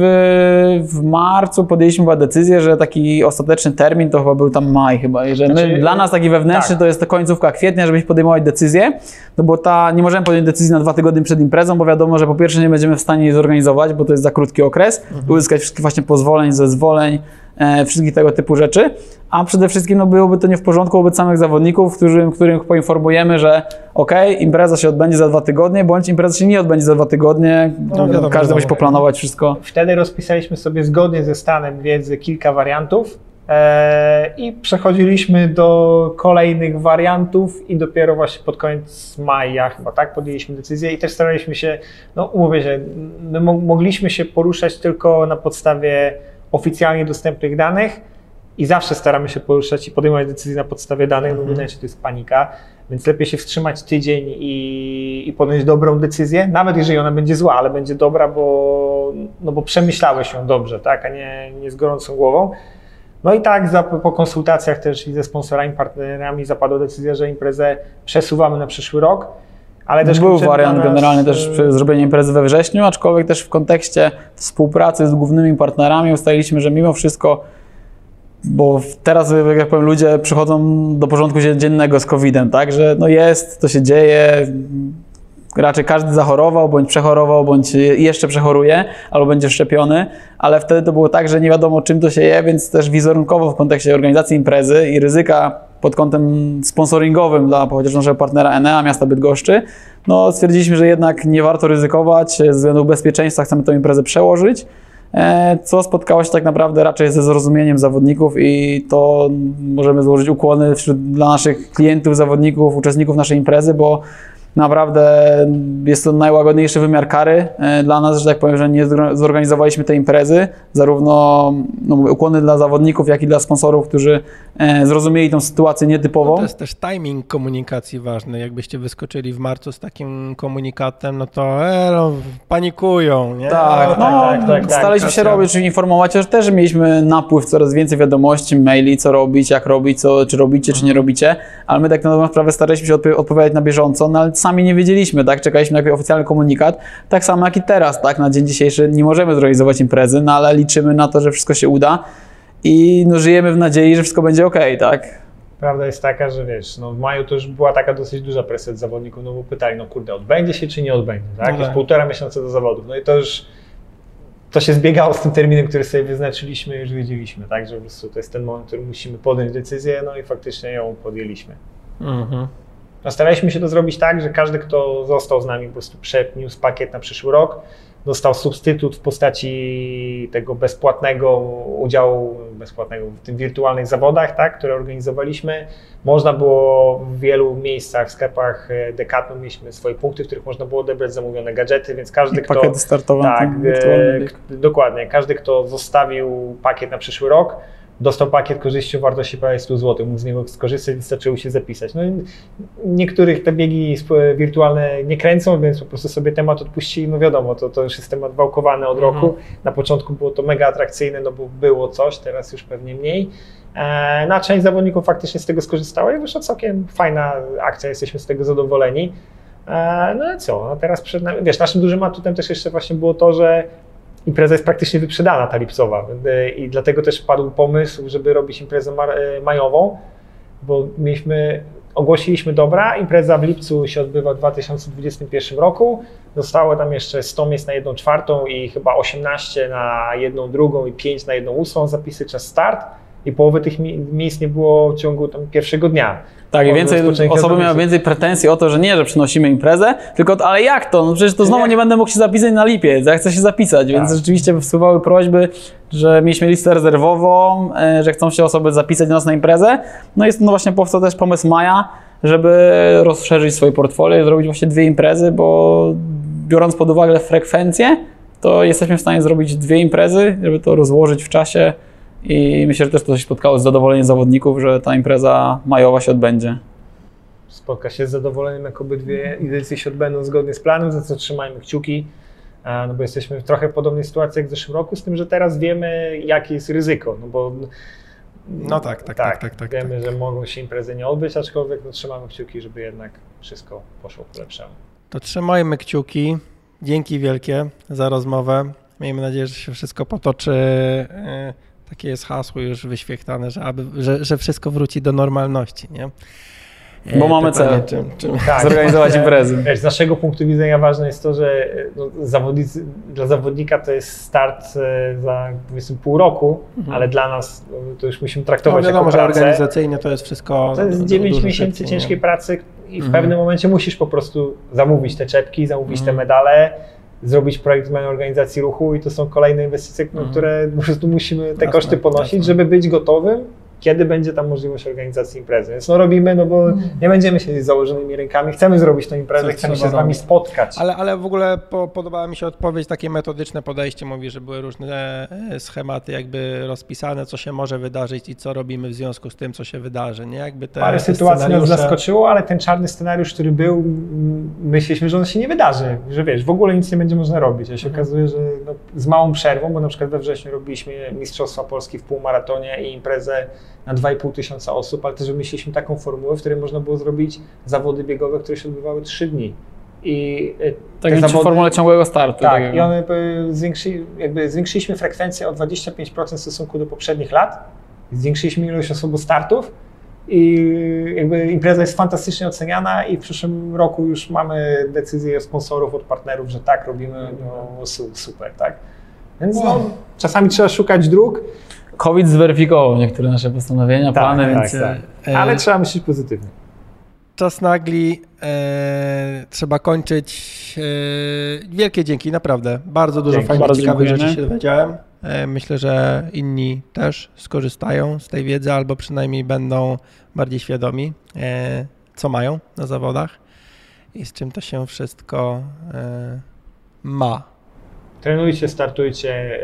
w marcu podjęliśmy chyba decyzję, że taki ostateczny termin to chyba był tam maj chyba, i że my, Znaczy, dla nas taki wewnętrzny tak. to jest to końcówka kwietnia, żebyśmy podejmować decyzję, no bo ta, nie możemy podjąć decyzji na dwa tygodnie przed imprezą, bo wiadomo, że po pierwsze nie będziemy w stanie jej zorganizować, bo to jest za krótki okres, uzyskać wszystkich właśnie pozwoleń, zezwoleń, e, wszystkich tego typu rzeczy, a przede wszystkim no, byłoby to nie w porządku wobec samych zawodników, którym, którym poinformujemy, że ok, impreza się odbędzie za dwa tygodnie, bądź impreza się nie odbędzie za dwa tygodnie, No, wiadomo, każdy musi poplanować wszystko. Wtedy rozpisaliśmy sobie zgodnie ze stanem wiedzy kilka wariantów e, i przechodziliśmy do kolejnych wariantów i dopiero właśnie pod koniec maja chyba tak podjęliśmy decyzję i też staraliśmy się, no umówię się, my mo- mogliśmy się poruszać tylko na podstawie oficjalnie dostępnych danych i zawsze staramy się poruszać i podejmować decyzje na podstawie danych, no bo inaczej to jest panika, więc lepiej się wstrzymać tydzień i, i podjąć dobrą decyzję, nawet jeżeli ona będzie zła, ale będzie dobra, bo, no bo przemyślałeś ją dobrze, tak, a nie, nie z gorącą głową. No i tak za, po konsultacjach też i ze sponsorami, partnerami zapadła decyzja, że imprezę przesuwamy na przyszły rok, ale też Był wariant generalnie też e, przy zrobieniu imprezy we wrześniu, aczkolwiek też w kontekście współpracy z głównymi partnerami ustaliliśmy, że mimo wszystko, bo teraz, jak ja powiem, ludzie przychodzą do porządku dziennego z COVID-em, tak, że no jest, to się dzieje, raczej każdy zachorował, bądź przechorował, bądź jeszcze przechoruje, albo będzie szczepiony, ale wtedy to było tak, że nie wiadomo czym to się je, więc też wizerunkowo w kontekście organizacji imprezy i ryzyka pod kątem sponsoringowym dla chociaż naszego partnera Enea, miasta Bydgoszczy, no stwierdziliśmy, że jednak nie warto ryzykować, ze względu bezpieczeństwa chcemy tę imprezę przełożyć, e, co spotkało się tak naprawdę raczej ze zrozumieniem zawodników i to możemy złożyć ukłony wśród, dla naszych klientów, zawodników, uczestników naszej imprezy, bo Naprawdę jest to najłagodniejszy wymiar kary e, dla nas, że tak powiem, że nie zor- zorganizowaliśmy tej imprezy. Zarówno no, ukłony dla zawodników, jak i dla sponsorów, którzy e, zrozumieli tą sytuację nietypową. To jest też timing komunikacji ważny. Jakbyście wyskoczyli w marcu z takim komunikatem, no to e, no, panikują, nie? Tak, tak, no, tak, tak, tak, staraliśmy się robić, czyli informować, że też mieliśmy napływ coraz więcej wiadomości, maili, co robić, jak robić, co, czy robicie, czy nie robicie, ale my tak na dobrą sprawę staraliśmy się odpo- odpowiadać na bieżąco, no ale sami nie wiedzieliśmy, tak, czekaliśmy na jakiś oficjalny komunikat, tak samo jak i teraz, tak, na dzień dzisiejszy nie możemy zorganizować imprezy, no ale liczymy na to, że wszystko się uda i no, żyjemy w nadziei, że wszystko będzie ok, tak. Prawda jest taka, że wiesz, no w maju to już była taka dosyć duża presja od zawodników, no bo pytali, no kurde, odbędzie się czy nie odbędzie, tak? No Jest tak. półtora miesiąca do zawodów, no i to już to się zbiegało z tym terminem, który sobie wyznaczyliśmy, już wiedzieliśmy, tak? Że po prostu to jest ten moment, w którym musimy podjąć decyzję, no i faktycznie ją podjęliśmy. Mhm. No, staraliśmy się to zrobić tak, że każdy, kto został z nami, po prostu przeniósł pakiet na przyszły rok, dostał substytut w postaci tego bezpłatnego udziału, bezpłatnego w tym wirtualnych zawodach, tak, które organizowaliśmy. Można było w wielu miejscach, w sklepach e, Decathlon mieliśmy swoje punkty, w których można było odebrać zamówione gadżety, więc każdy, kto... Pakiety startowe, Tak, e, dokładnie. Każdy, kto zostawił pakiet na przyszły rok, dostał pakiet korzyści o wartości prawie 100 zł, mógł z niego skorzystać, wystarczyło się zapisać. No, niektórych te biegi wirtualne nie kręcą, więc po prostu sobie temat odpuścili. No wiadomo, to, to już jest temat wałkowany od roku. Na początku było to mega atrakcyjne, no bo było coś, teraz już pewnie mniej. E, Na część zawodników faktycznie z tego skorzystała i wyszła całkiem fajna akcja, jesteśmy z tego zadowoleni. E, No i co, no teraz przed nami, wiesz, naszym dużym atutem też jeszcze właśnie było to, że impreza jest praktycznie wyprzedana, ta lipcowa. E, i dlatego też padł pomysł, żeby robić imprezę e, majową, bo mieliśmy, ogłosiliśmy dobra, impreza w lipcu się odbywa w 2021 roku, zostało tam jeszcze 100 miejsc na jedną czwartą i chyba 18 na jedną drugą i 5 na jedną ósmą zapisy czas start i połowy tych mi- miejsc nie było w ciągu tam pierwszego dnia. Tak, i więcej osoby miały więcej pretensji o to, że nie, że przynosimy imprezę, tylko to, ale jak to? No przecież to znowu Nie. nie będę mógł się zapisać na lipiec, ja chcę się zapisać, więc Tak. rzeczywiście wpływały prośby, że mieliśmy listę rezerwową, e, że chcą się osoby zapisać do nas na imprezę. No jest no właśnie powstał też pomysł Maja, żeby rozszerzyć swoje portfolio i zrobić właśnie dwie imprezy, bo biorąc pod uwagę frekwencję, to jesteśmy w stanie zrobić dwie imprezy, żeby to rozłożyć w czasie i myślę, że też to się spotkało z zadowoleniem zawodników, że ta impreza majowa się odbędzie. spotka się z zadowoleniem, jak obydwie edycje się odbędą zgodnie z planem, za co trzymajmy kciuki, e, no bo jesteśmy w trochę podobnej sytuacji jak w zeszłym roku, z tym, że teraz wiemy, jakie jest ryzyko, no bo No tak, tak, tak, tak, tak, wiemy, że mogą się imprezy nie odbyć, aczkolwiek no, trzymamy kciuki, żeby jednak wszystko poszło ku lepszemu. To trzymajmy kciuki. Dzięki wielkie za rozmowę. Miejmy nadzieję, że się wszystko potoczy. E, Takie jest hasło już wyświechtane, że, aby, że, że wszystko wróci do normalności, nie? E, Bo mamy pytanie, cel. Czym, czym, Tak. Zorganizować imprezy. Wiesz, z naszego punktu widzenia ważne jest to, że e, no, zawodnicy, dla zawodnika to jest start e, za powiedzmy pół roku, ale dla nas no, to już musimy no traktować wiadomo, jako że pracę. organizacyjnie to jest wszystko. To jest du- 9 duże miesięcy ciężkiej nie? pracy i w Mhm. pewnym momencie musisz po prostu zamówić te czepki, zamówić te Mhm. medale, zrobić projekt zmiany organizacji ruchu i to są kolejne inwestycje, Mhm. które po prostu musimy te Jasne, koszty ponosić, jasne. żeby być gotowym, kiedy będzie tam możliwość organizacji imprezy. Więc no robimy, no bo Mhm. nie będziemy siedzieć z założonymi rękami, chcemy zrobić tę imprezę, chcemy się z wami spotkać. Ale, ale w ogóle po, podobała mi się odpowiedź, takie metodyczne podejście. Mówi, że były różne e, schematy jakby rozpisane, co się może wydarzyć i co robimy w związku z tym, co się wydarzy. Nie? Jakby te, Parę sytuacji nas zaskoczyło, ale ten czarny scenariusz, który był, myśleliśmy, że on się nie wydarzy, że wiesz, w ogóle nic nie będzie można robić. A się Mhm. okazuje, że no, z małą przerwą, bo na przykład we wrześniu robiliśmy Mistrzostwa Polski w półmaratonie i imprezę na 2,5 tysiąca osób, ale też wymyśliliśmy taką formułę, w której można było zrobić zawody biegowe, które się odbywały 3 dni. I e, Tak te jak w formule ciągłego startu. tak, takiego. i one y, zwiększy, jakby zwiększyliśmy frekwencję o 25% w stosunku do poprzednich lat, zwiększyliśmy ilość osobostartów i jakby impreza jest fantastycznie oceniana i w przyszłym roku już mamy decyzję od sponsorów, od partnerów, że tak robimy, no su- super, tak. Więc no, czasami trzeba szukać dróg, COVID zweryfikował niektóre nasze postanowienia, plany, tak, więc tak. e, ale trzeba myśleć pozytywnie. Czas nagli, e, trzeba kończyć. E, wielkie dzięki, naprawdę. Bardzo dużo Dzięki, fajnych, bardzo ciekawych dziękujemy. rzeczy się dowiedziałem. E, myślę, że inni też skorzystają z tej wiedzy albo przynajmniej będą bardziej świadomi, e, co mają na zawodach i z czym to się wszystko e, ma. Trenujcie, startujcie,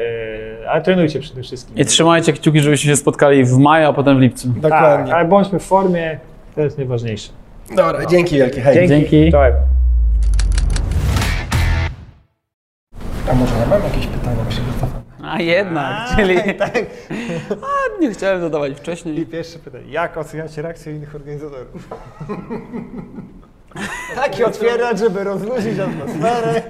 ale trenujcie przede wszystkim. I trzymajcie kciuki, żebyśmy się spotkali w maju, a potem w lipcu. Dokładnie. Tak, ale bądźmy w formie, to jest najważniejsze. Dobra, dzięki wielkie. Hej. Dzięki. Czołem. A może ja mam jakieś pytania przygotowane? A jednak, czyli... *laughs* A, nie chciałem zadawać wcześniej. I pierwsze pytanie, jak oceniacie reakcję innych organizatorów? *laughs* Taki otwieracz, żeby rozluźnić atmosferę.